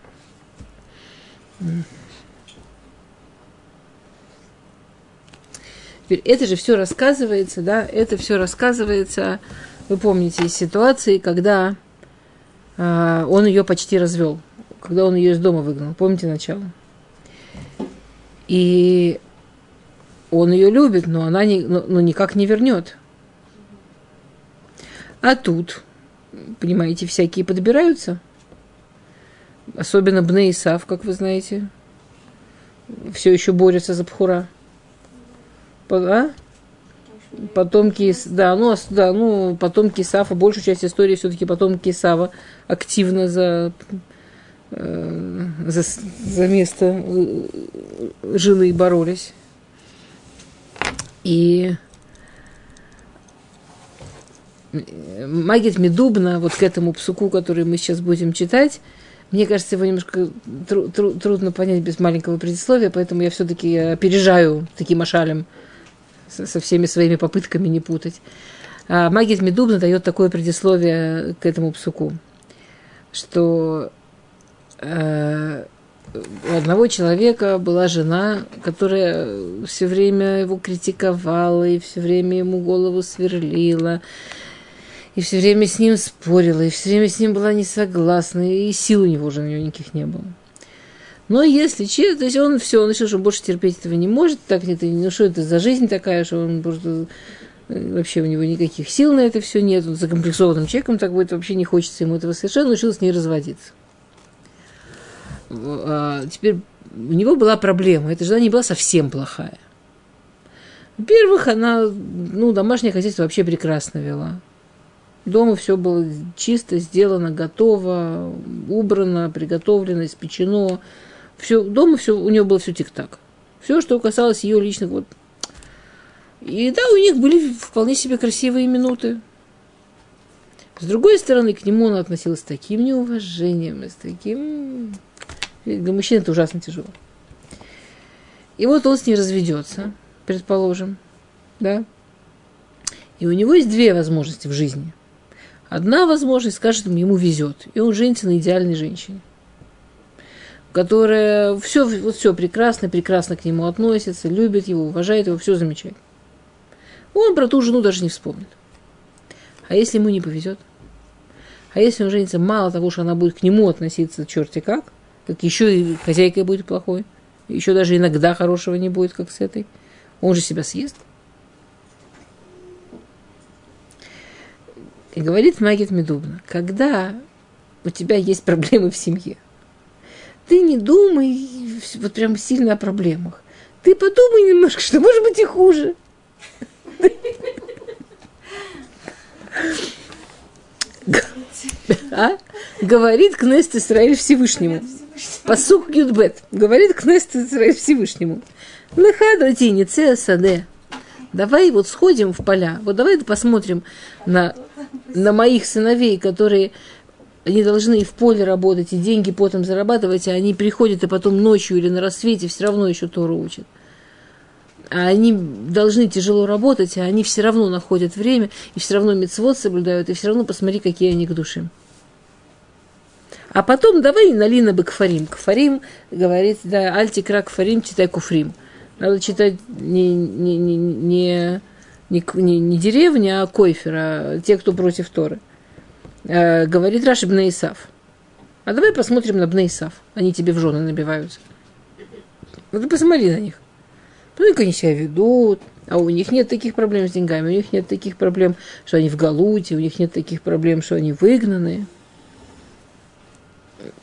A: Теперь это же все рассказывается, да, это все рассказывается, вы помните, из ситуации, когда э, он ее почти развел, когда он ее из дома выгнал. Помните начало? И он ее любит, но она не, но, но никак не вернет. А тут, понимаете, всякие подбираются. Особенно Бне и Сав, как вы знаете. Все еще борются за Пхура. А? Потомки, да, ну, да, ну, потомки Сафа, большую часть истории все-таки потомки Сава активно за, э, за, за место э, жены боролись. И Магит Медубна, вот к этому псуку, который мы сейчас будем читать, мне кажется, его немножко тру- тру- трудно понять без маленького предисловия, поэтому я все-таки опережаю таким ашалем со всеми своими попытками не путать. А Магит Медубна дает такое предисловие к этому псуку, что э, у одного человека была жена, которая все время его критиковала и все время ему голову сверлила, и все время с ним спорила, и все время с ним была не согласна, и сил у него уже никаких не было. Но если честно, то есть он все, он решил, что он больше терпеть этого не может, так это, ну что это за жизнь такая, что он просто э, вообще у него никаких сил на это все нет, он закомплексованным человеком так будет, вообще не хочется ему этого совершенно, решил с ней разводиться. А, теперь у него была проблема, эта жена не была совсем плохая. Во-первых, она, ну, домашнее хозяйство вообще прекрасно вела. Дома все было чисто, сделано, готово, убрано, приготовлено, испечено все, дома все, у нее было все тик-так. Все, что касалось ее личных вот. И да, у них были вполне себе красивые минуты. С другой стороны, к нему она относилась с таким неуважением, с таким... Для мужчин это ужасно тяжело. И вот он с ней разведется, предположим, да. И у него есть две возможности в жизни. Одна возможность, скажет, ему везет, и он женится на идеальной женщине – которая все, вот все прекрасно, прекрасно к нему относится, любит его, уважает его, все замечательно. Он про ту жену даже не вспомнит. А если ему не повезет? А если он женится, мало того, что она будет к нему относиться черти как, так еще и хозяйкой будет плохой, еще даже иногда хорошего не будет, как с этой. Он же себя съест. И говорит Магит Медубна, когда у тебя есть проблемы в семье, ты не думай вот прям сильно о проблемах. Ты подумай немножко, что может быть и хуже. А? Говорит Кнест Исраиль Всевышнему. Посух Юдбет. Говорит Кнест Исраиль Всевышнему. Лыха нице саде. Давай вот сходим в поля. Вот давай посмотрим на, на моих сыновей, которые они должны и в поле работать, и деньги потом зарабатывать, а они приходят и потом ночью или на рассвете все равно еще Тору учат. А они должны тяжело работать, а они все равно находят время, и все равно мецвод соблюдают, и все равно посмотри, какие они к душе. А потом давай налина бы кфарим. Кфарим говорит, да, альтикра кфарим, читай куфрим. Надо читать не, не, не, не, не, не деревня, а койфер, а те, кто против Торы э, говорит Раши Бнеисав. А давай посмотрим на Бнеисав. Они тебе в жены набиваются. Ну ты посмотри на них. Ну, как они себя ведут. А у них нет таких проблем с деньгами, у них нет таких проблем, что они в галуте, у них нет таких проблем, что они выгнаны.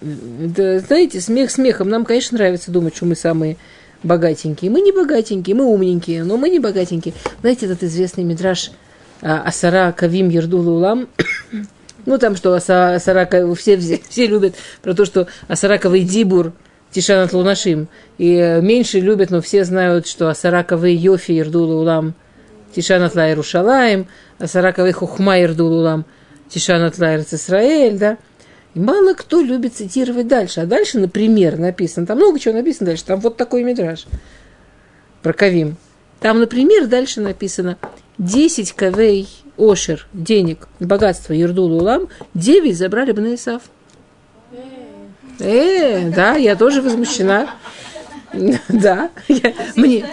A: Да, знаете, смех смехом. Нам, конечно, нравится думать, что мы самые богатенькие. Мы не богатенькие, мы умненькие, но мы не богатенькие. Знаете, этот известный мидраж а, Асара Кавим Ердула Улам, ну, там что, Асарака, все, все, [laughs] все любят про то, что Асараковый дибур, Тишанат Лунашим. И э, меньше любят, но все знают, что Асараковый Йофи Ирдула Улам, Тишанат Ла Иерушалаем, Асараковый Хухма Ирдула Улам, Тишанат Ла Исраэль, да. И мало кто любит цитировать дальше. А дальше, например, написано, там много чего написано дальше, там вот такой мидраж про Кавим. Там, например, дальше написано 10 кавей ошер, денег, богатство Ердул Улам, 9 забрали бы на Исав. Э, да, я тоже возмущена. [laughs] Да, мне...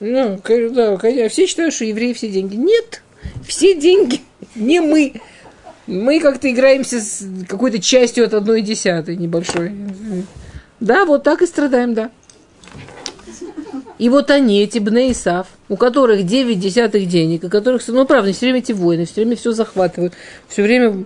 A: Ну, да, все считают, что евреи все деньги. Нет, все деньги [laughs] не мы. Мы как-то играемся с какой-то частью от одной десятой небольшой. Да, вот так и страдаем, да. И вот они, эти Бне Исав, у которых 9 десятых денег, у которых, ну, правда, все время эти войны, все время все захватывают, все время...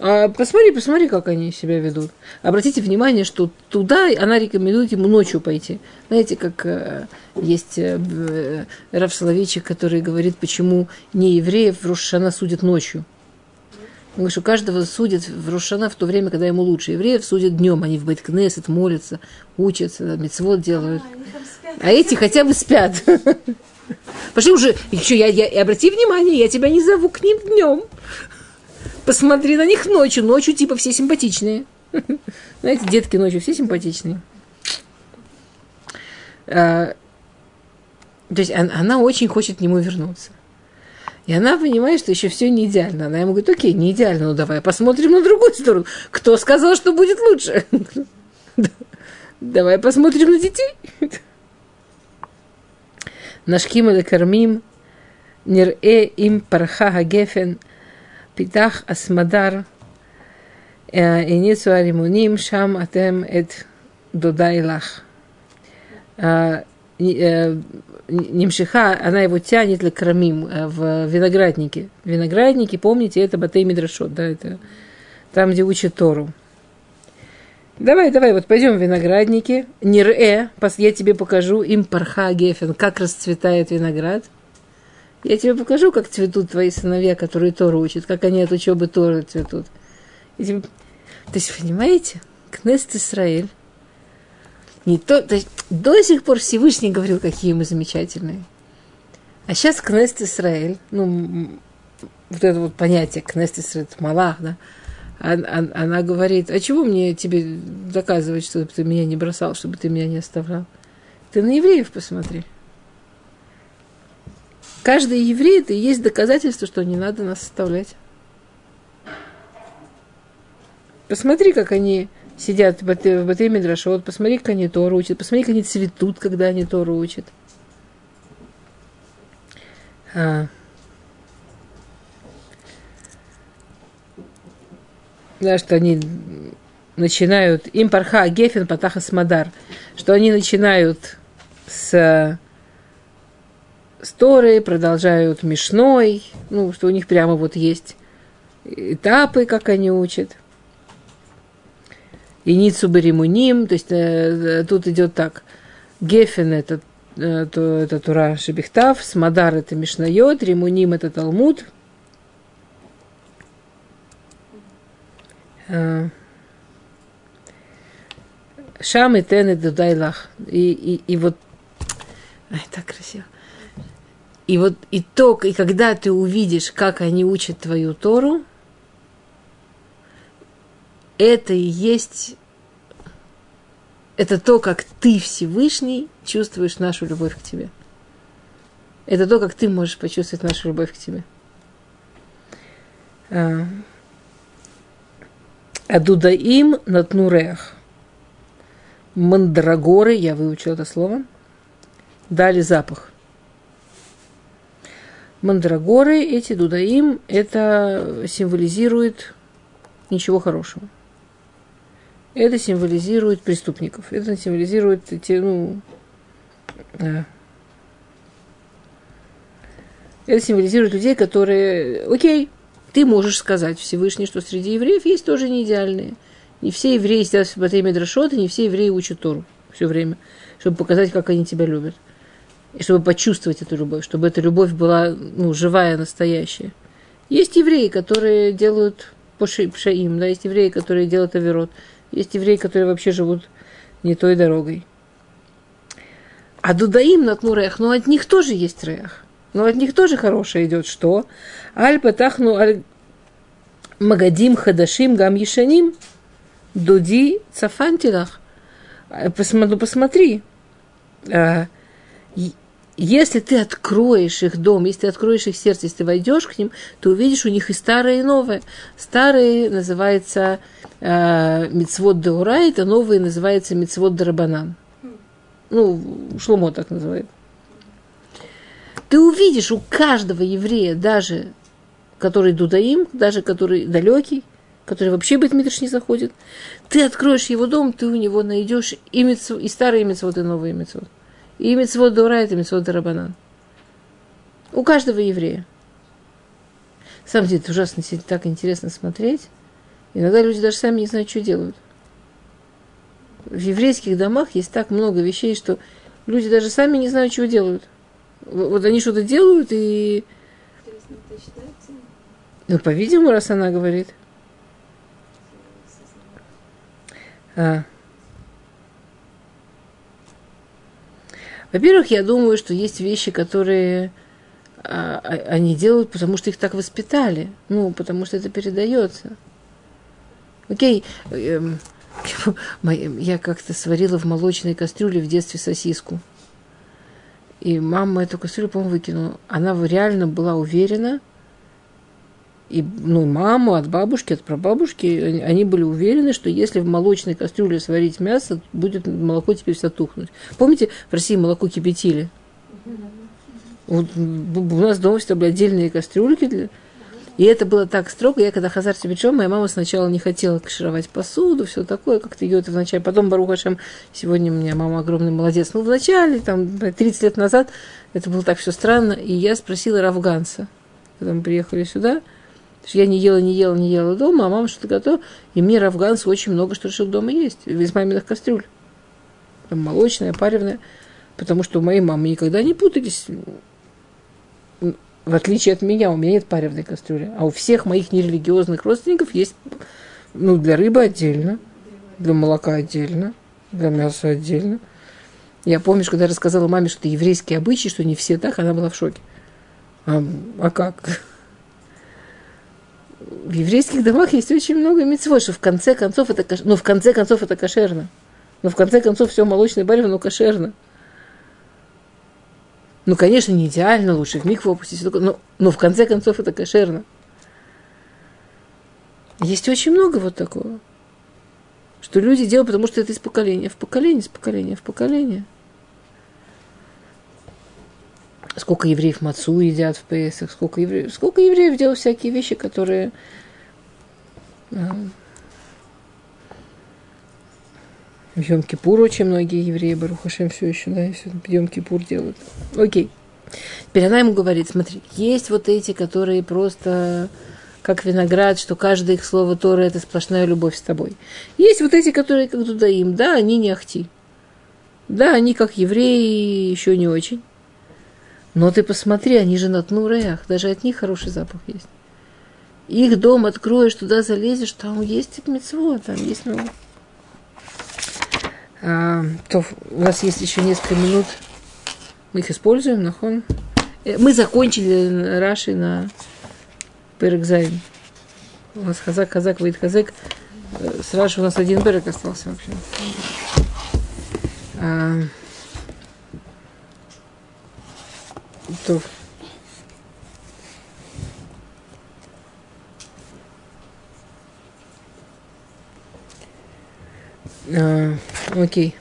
A: А посмотри, посмотри, как они себя ведут. Обратите внимание, что туда она рекомендует ему ночью пойти. Знаете, как э, есть э, э Раф Соловейчик, который говорит, почему не евреев в Рошана судят ночью. Говорит, что каждого судят в Рошана в то время, когда ему лучше. Евреев судят днем, они в Бейткнесет молятся, учатся, мецвод делают. А эти хотя бы спят. [laughs] Пошли уже, еще я, я, обрати внимание, я тебя не зову к ним днем. Посмотри на них ночью. Ночью типа все симпатичные. [laughs] Знаете, детки ночью все симпатичные. А, то есть она, она очень хочет к нему вернуться. И она понимает, что еще все не идеально. Она ему говорит, окей, не идеально, ну давай посмотрим на другую сторону. Кто сказал, что будет лучше? [laughs] Давай посмотрим на детей. Нашким или кормим, нирэ им парха хагефен, питах асмадар, иницу аримуним, шам атем эт додайлах. Немшиха, она его тянет для крамим э, в винограднике. Виноградники, помните, это Батей Мидрашот, да, это там, где учат Тору. Давай, давай, вот пойдем в виноградники. Нир-э, я тебе покажу им парха гефен, как расцветает виноград. Я тебе покажу, как цветут твои сыновья, которые Тору учат, как они от учебы Торы цветут. И тебе... То есть, понимаете, Кнест Исраэль не то, то есть до сих пор Всевышний говорил, какие мы замечательные. А сейчас Кнест Исраэль, ну, вот это вот понятие Кнест Исраэль, Малах, да, она, она говорит, а чего мне тебе доказывать, чтобы ты меня не бросал, чтобы ты меня не оставлял? Ты на евреев посмотри. Каждый еврей это и есть доказательство, что не надо нас оставлять. Посмотри, как они сидят в Батэ Мидрашот, посмотри, как они Тору учат, посмотри, как они цветут, когда они Тору учат. А. Да, что они начинают, им парха гефен патаха смадар, что они начинают с, с Торы, продолжают Мишной, ну, что у них прямо вот есть этапы, как они учат – и Ницу Беримуним, то есть э, тут идет так. Гефен это, э, то, это Тура Шебихтав, Смадар это Мишнайот, Римуним это Талмуд. Э, Шам и Тен и Дудайлах. И, и, и вот... Ай, так красиво. И вот итог, и когда ты увидишь, как они учат твою Тору, это и есть, это то, как ты, Всевышний, чувствуешь нашу любовь к тебе. Это то, как ты можешь почувствовать нашу любовь к тебе. А, Адудаим натнурех. Мандрагоры, я выучила это слово, дали запах. Мандрагоры, эти дудаим, это символизирует ничего хорошего это символизирует преступников. Это символизирует те, ну, э, это символизирует людей, которые, окей, ты можешь сказать Всевышний, что среди евреев есть тоже не идеальные. Не все евреи сидят в Батей Медрашот, не все евреи учат Тору все время, чтобы показать, как они тебя любят. И чтобы почувствовать эту любовь, чтобы эта любовь была ну, живая, настоящая. Есть евреи, которые делают пшаим, да, есть евреи, которые делают оверот. Есть евреи, которые вообще живут не той дорогой. А дудаим на рех, но от них тоже есть рех. Но от них тоже хорошее идет. Что? Аль патахну аль магадим хадашим гам ешаним дуди цафантилах. Посмотри, посмотри. А, если ты откроешь их дом, если ты откроешь их сердце, если ты войдешь к ним, то увидишь у них и старое, и новое. Старые называется э, Мицвод Деурайт, а новые называется Мицвод Дарабанан. Ну, Шломо так называет. Ты увидишь у каждого еврея, даже который дудаим, даже который далекий, который вообще Бетмидрш не заходит, ты откроешь его дом, ты у него найдешь и, митцвот, и старые митцвот, и новые митцвот. И митцвот Дорайт, и митцвот Дарабанан. У каждого еврея. Сам деле, это ужасно так интересно смотреть. Иногда люди даже сами не знают, что делают. В еврейских домах есть так много вещей, что люди даже сами не знают, чего делают. Вот они что-то делают и... Ну, по-видимому, раз она говорит. А. Во-первых, я думаю, что есть вещи, которые а, а, они делают, потому что их так воспитали. Ну, потому что это передается. Окей. Эм, [laughs] я как-то сварила в молочной кастрюле в детстве сосиску. И мама эту кастрюлю, по-моему, выкинула. Она реально была уверена, и, ну, маму от бабушки, от прабабушки, они были уверены, что если в молочной кастрюле сварить мясо, будет молоко теперь все тухнуть. Помните, в России молоко кипятили? Вот у нас дома всегда были отдельные кастрюльки для, и это было так строго. Я когда Хазар Себечом, моя мама сначала не хотела кашировать посуду, все такое, как-то ее это вначале. Потом Баруха Шем, сегодня у меня мама огромный молодец. Ну, вначале, там, 30 лет назад, это было так все странно. И я спросила Равганса, когда мы приехали сюда, я не ела, не ела, не ела дома, а мама что-то готова. И мне Равганс очень много что решил дома есть, из маминых кастрюль. Там молочная, паревная. Потому что у моей мамы никогда не путались в отличие от меня, у меня нет паревной кастрюли, а у всех моих нерелигиозных родственников есть, ну, для рыбы отдельно, для молока отдельно, для мяса отдельно. Я помню, когда я рассказала маме, что это еврейские обычаи, что не все так, она была в шоке. А, а как? В еврейских домах есть очень много митцвот, что в конце концов это, ну, в конце концов это кошерно. Но в конце концов все молочное барево, но кошерно. Ну, конечно, не идеально, лучше в микву опустить, но, но в конце концов это кошерно. Есть очень много вот такого, что люди делают, потому что это из поколения в поколение, из поколения в поколение. Сколько евреев мацу едят в Песах, сколько евреев, сколько евреев делают всякие вещи, которые а, В Йом-Кипур очень многие евреи, Барухашем, все еще, да, все Йом-Кипур делают. Окей. Теперь она ему говорит, смотри, есть вот эти, которые просто как виноград, что каждое их слово Тора – это сплошная любовь с тобой. Есть вот эти, которые как Дудаим, да, они не ахти. Да, они как евреи еще не очень. Но ты посмотри, они же на Тнуреях, даже от них хороший запах есть. Их дом откроешь, туда залезешь, там есть мецво, там есть много. А, то у нас есть еще несколько минут. Мы их используем, нахон. Э, мы закончили Раши на Перекзайн. У нас хазак, хазак, выйдет хазак. Э, с Раши у нас один берег остался вообще. А, А, окей.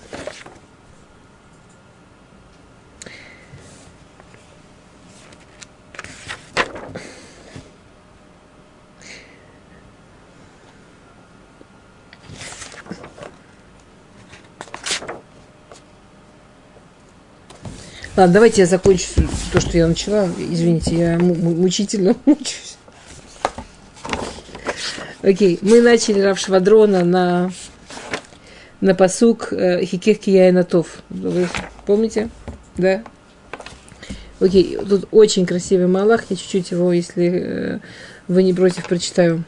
A: Ладно, давайте я закончу то, что я начала. Извините, я мучительно [laughs] мучаюсь. Окей, мы начали Равшвадрона на на посук э, Хикех Кияйнатов. Вы помните? Да? Окей, тут очень красивый Малах. Я чуть-чуть его, если э, вы не против, прочитаю.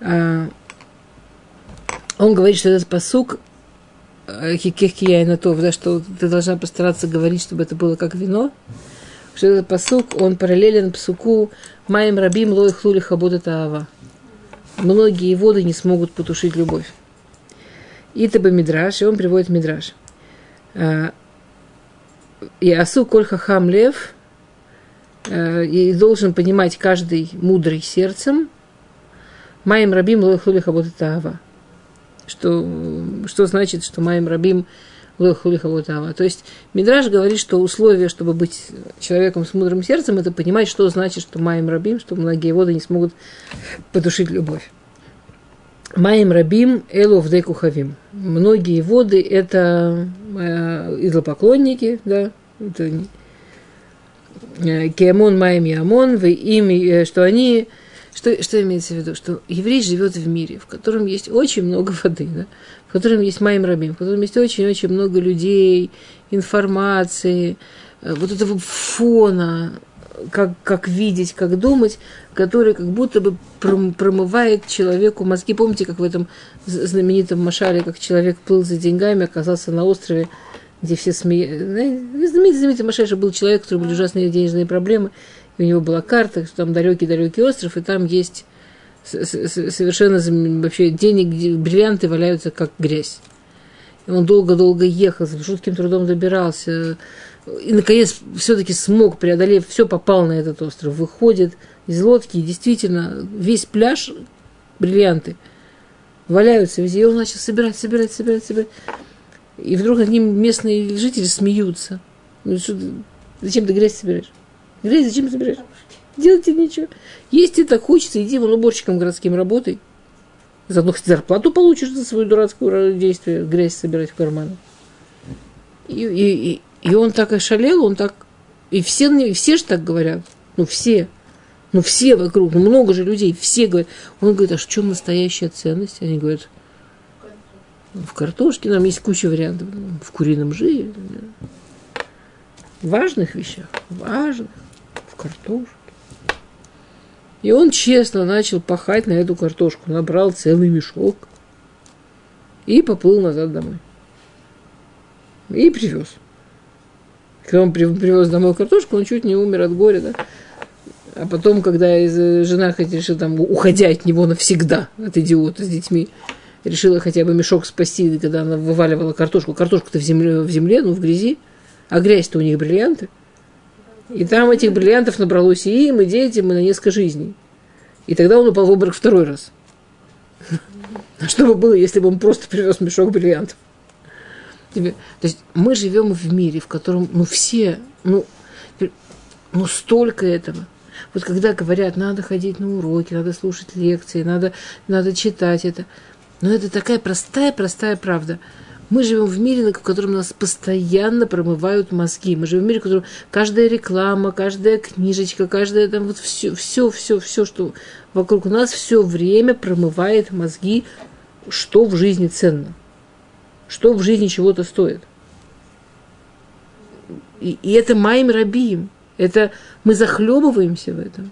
A: А, он говорит, что этот посук э, Хикех Кияйнатов, да, что ты должна постараться говорить, чтобы это было как вино. Что этот посук, он параллелен псуку Маем Рабим Лой Хлули Хабуда Таава многие воды не смогут потушить любовь. Итаба Мидраш, и он приводит Мидраш. А, и Асу Коль Хахам Лев, а, и должен понимать каждый мудрый сердцем, Маем Рабим Лойхлули Хабот Таава. Что, что значит, что Маем Рабим То есть Мидраж говорит, что условие, чтобы быть человеком с мудрым сердцем, это понимать, что значит, что Маем Рабим, что многие воды не смогут потушить любовь. Маем Рабим Элу в Хавим. Многие воды – это э, да, это э, Киамон Маем Ямон, в ими, э, что они что, что имеется в виду? Что еврей живет в мире, в котором есть очень много воды, да? Котором есть Майм Рабим, в котором есть очень-очень много людей, информации, э, вот этого фона, как, как видеть, как думать, который как будто бы промывает человеку мозги. Помните, как в этом знаменитом Машале, как человек плыл за деньгами, оказался на острове, где все смеялись. Знаменитый, знаменитый Машаль, что был человек, у которого были ужасные денежные проблемы, у него была карта, что там далекий-далекий остров, и там есть совершенно вообще денег, бриллианты валяются как грязь. И он долго-долго ехал, с жутким трудом добирался. И, наконец, все-таки смог, преодолев все, попал на этот остров. Выходит из лодки, и действительно, весь пляж бриллианты валяются везде. И он начал собирать, собирать, собирать, собирать. И вдруг над ним местные жители смеются. Зачем ты грязь собираешь? Грязь зачем собираешь? Делайте ничего. Если так хочется, иди вон уборщиком городским работай. Заодно хоть зарплату получишь за свое дурацкое действие, грязь собирать в карманы. И, и, и, и он так ошалел, он так... И все, все же так говорят. Ну, все. Ну, все вокруг, ну, много же людей, все говорят. Он говорит, а в чем настоящая ценность? Они говорят, в картошке, нам есть куча вариантов. В курином жире. В важных вещах, важных в картошке. И он честно начал пахать на эту картошку, набрал целый мешок и поплыл назад домой. И привез. Когда он привез домой картошку, он чуть не умер от горя, да? А потом, когда жена хоть решила там, уходя от него навсегда, от идиота с детьми, решила хотя бы мешок спасти, когда она вываливала картошку. Картошка-то в земле, в земле, ну, в грязи, а грязь-то у них бриллианты – и там этих бриллиантов набралось и им, и детям, и на несколько жизней. И тогда он упал в обморок второй раз. [laughs] А что бы было, если бы он просто привез мешок бриллиантов? То есть мы живем в мире, в котором, ну, все, ну, ну, столько этого. Вот когда говорят, надо ходить на уроки, надо слушать лекции, надо, надо читать это. Но это такая простая-простая правда – мы живем в мире, в котором нас постоянно промывают мозги. Мы живем в мире, в котором каждая реклама, каждая книжечка, каждая там вот все, все, все, все, что вокруг нас все время промывает мозги, что в жизни ценно, что в жизни чего-то стоит. И, и это маем рабим. Это мы захлебываемся в этом.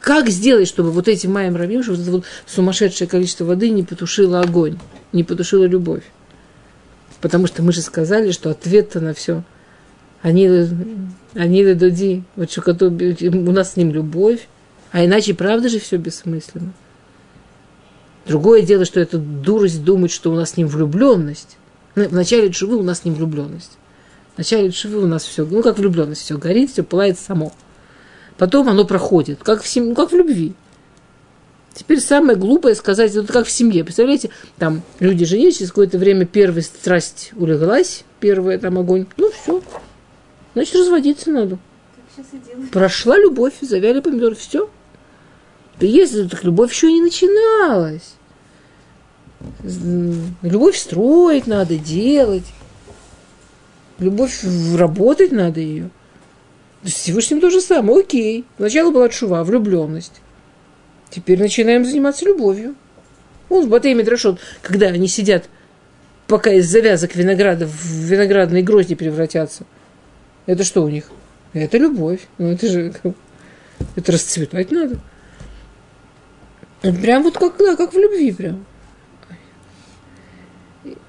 A: Как сделать, чтобы вот эти маем рабим, чтобы вот сумасшедшее количество воды не потушило огонь, не потушило любовь? Потому что мы же сказали, что ответ-то на все. Они, они дуди, вот что у нас с ним любовь, а иначе правда же все бессмысленно. Другое дело, что это дурость думать, что у нас с ним влюбленность. Ну, в начале Чувы у нас с ним влюбленность. В начале Чувы у нас все, ну как влюбленность, все горит, все пылает само. Потом оно проходит, как в, сем... как в любви. Теперь самое глупое сказать, это как в семье. Представляете, там люди женились, через какое-то время первая страсть улеглась, первый там огонь. Ну, все. Значит, разводиться надо. Прошла любовь, завяли помидоры, все. Если так любовь еще не начиналась. Любовь строить надо, делать. Любовь работать надо ее. С Всевышним то же самое, окей. Сначала была чува, влюбленность. Теперь начинаем заниматься любовью. Вот в Батей Мидрашот, когда они сидят, пока из завязок винограда в виноградные грозди превратятся. Это что у них? Это любовь. Ну, это же... Это расцветать надо. Прям вот как, да, как в любви прям.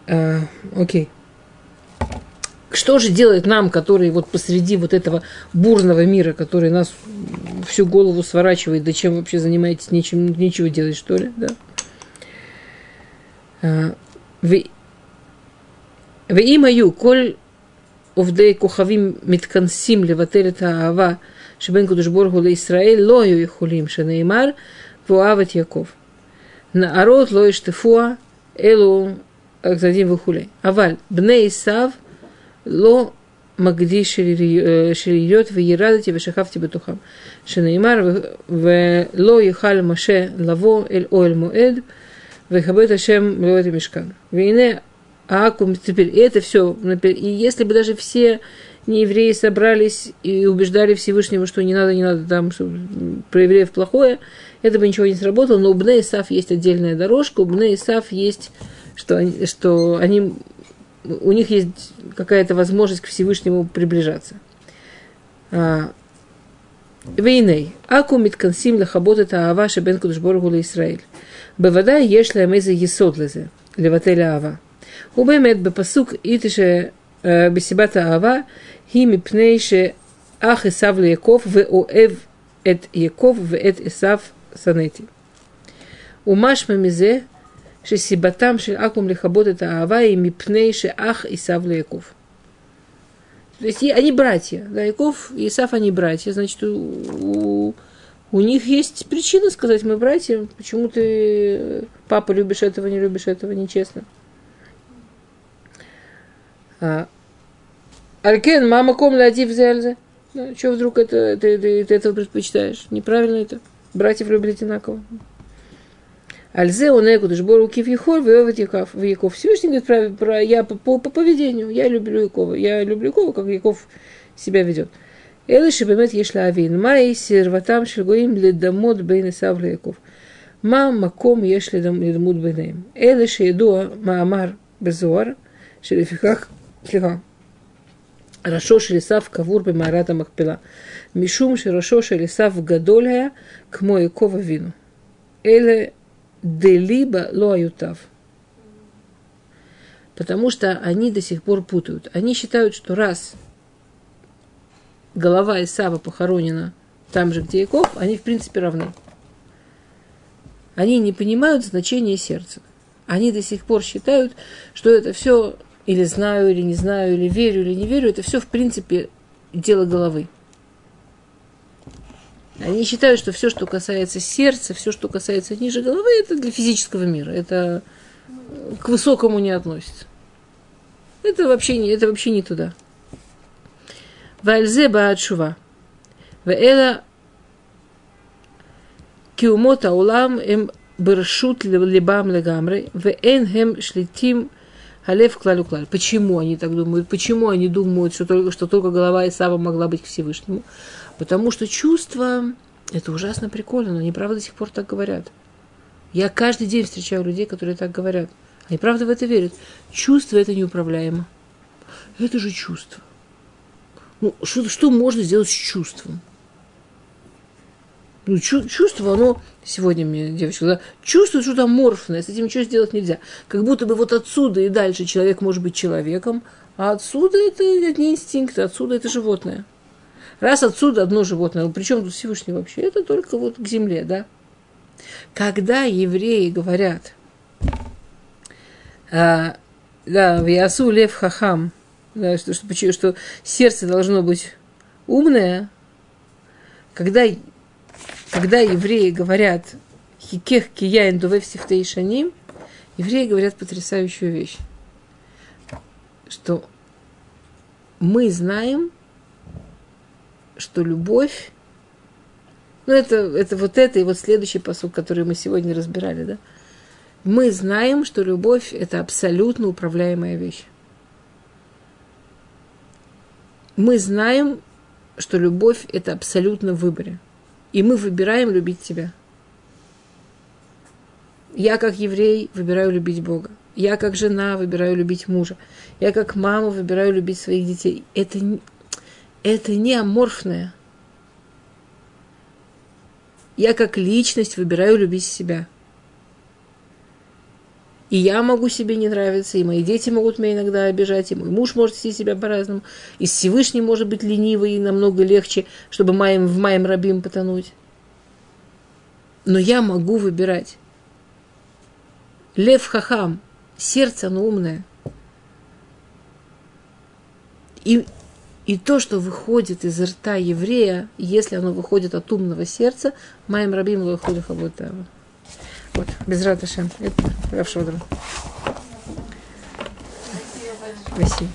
A: А, окей Что же делает нам, которые вот посреди вот этого бурного мира, который нас всю голову сворачивает, да чем вообще занимаетесь, ничем, ничего делать, что ли, да? А, вы имаю, коль עובדי כוכבים מתכנסים לבטל את האהבה שבין קדוש ברוך הוא לישראל לא היו יכולים, שנאמר, ואוהב את יעקב. נערות לא ישטפוה, אלו Акзадим Вухулей. Аваль, Бне Исав, Ло Магди Шириот, Веерадати, Вешахавти Бетухам. Шинеймар, Ло Ехаль Маше Лаво, Эль Оэль Муэд, Вехабет Ашем Лоэт Мешкан. Вейне Аакум, теперь это все, и если бы даже все не евреи собрались и убеждали Всевышнего, что не надо, не надо там, что про евреев плохое, это бы ничего не сработало, но у Бне Исав есть отдельная дорожка, у Бне Исав есть, что они, что они у них есть какая-то возможность к Всевышнему приближаться. А, Вейней, Аку консим лахабот это ава шебен кудушборгу Исраиль. Бевада ешла амеза есод левателя ава. Убемет бепасук итише э, бесибата ава, хи мипнейше ах Исав леяков, ве оэв эт Яков, ве эт Исав санети. Умашма мизе – шесибатам шель акум лихабот это ава и мипней ше ах Исав Яков. То есть они братья, да, Яков и Исав они братья, значит, у, у них есть причина сказать, мы братья, почему ты, папа, любишь этого, не любишь этого, нечестно. Алькен, мама ком ладив зельзе. Чего вдруг это, ты, ты, ты этого предпочитаешь? Неправильно это. Братьев любят одинаково. Альзе он эго душбору кивьехор веовит Яков. Яков. Всевышний говорит про, про я по, по, по поведению. Я люблю Якова. Я люблю Якова, как Яков себя ведет. אלה שבאמת יש להבין, מהי סרבתם של גויים לדמות בין עשיו ליעקב? מה מקום יש לדמות ביניהם? אלה שידוע מאמר בזוהר, שלפיכך, סליחה, ראשו של עשיו קבור במערת המכפלה, משום שראשו של עשיו גדול היה כמו יעקב אבינו. אלה делиба лоаютав. Потому что они до сих пор путают. Они считают, что раз голова Исава похоронена там же, где Яков, они в принципе равны. Они не понимают значения сердца. Они до сих пор считают, что это все или знаю, или не знаю, или верю, или не верю, это все в принципе дело головы. Они считают, что все, что касается сердца, все, что касается ниже головы, это для физического мира. Это э, к высокому не относится. Это вообще не, это вообще не туда. Вальзе Баачува. Ваэла киумота улам им эм Бершут Лебам Легамры. Ваэн хем Шлитим Халев Клалю Клаль. Почему они так думают? Почему они думают, что только, что только голова Исава могла быть к Всевышнему? Потому что чувство – это ужасно прикольно, но они правда до сих пор так говорят. Я каждый день встречаю людей, которые так говорят. Они правда в это верят. Чувство – это неуправляемо. Это же чувство. Ну, что, что можно сделать с чувством? Ну, чувство, оно, сегодня мне девочка сказала, чувствует что-то аморфное, с этим ничего сделать нельзя. Как будто бы вот отсюда и дальше человек может быть человеком, а отсюда это, это не инстинкт, отсюда это животное. Раз отсюда одно животное, ну, причем тут Всевышний вообще, это только вот к земле, да? Когда евреи говорят, а, да, в Ясу лев хахам, да, что, что, что сердце должно быть умное, когда, когда евреи говорят хикех кияин дувев сифтейшаним, евреи говорят потрясающую вещь, что мы знаем, что любовь, ну это, это вот это и вот следующий посуд, который мы сегодня разбирали, да? Мы знаем, что любовь – это абсолютно управляемая вещь. Мы знаем, что любовь – это абсолютно в выборе. И мы выбираем любить тебя. Я, как еврей, выбираю любить Бога. Я, как жена, выбираю любить мужа. Я, как мама, выбираю любить своих детей. Это это не аморфное. Я как личность выбираю любить себя. И я могу себе не нравиться, и мои дети могут меня иногда обижать, и мой муж может вести себя по-разному, и Всевышний может быть ленивый и намного легче, чтобы маем, в моем рабим потонуть. Но я могу выбирать. Лев хахам, сердце оно умное. И и то, что выходит из рта еврея, если оно выходит от умного сердца, моим рабим выходит хабутава. Вот, без раташем. Это Равшодра. Спасибо.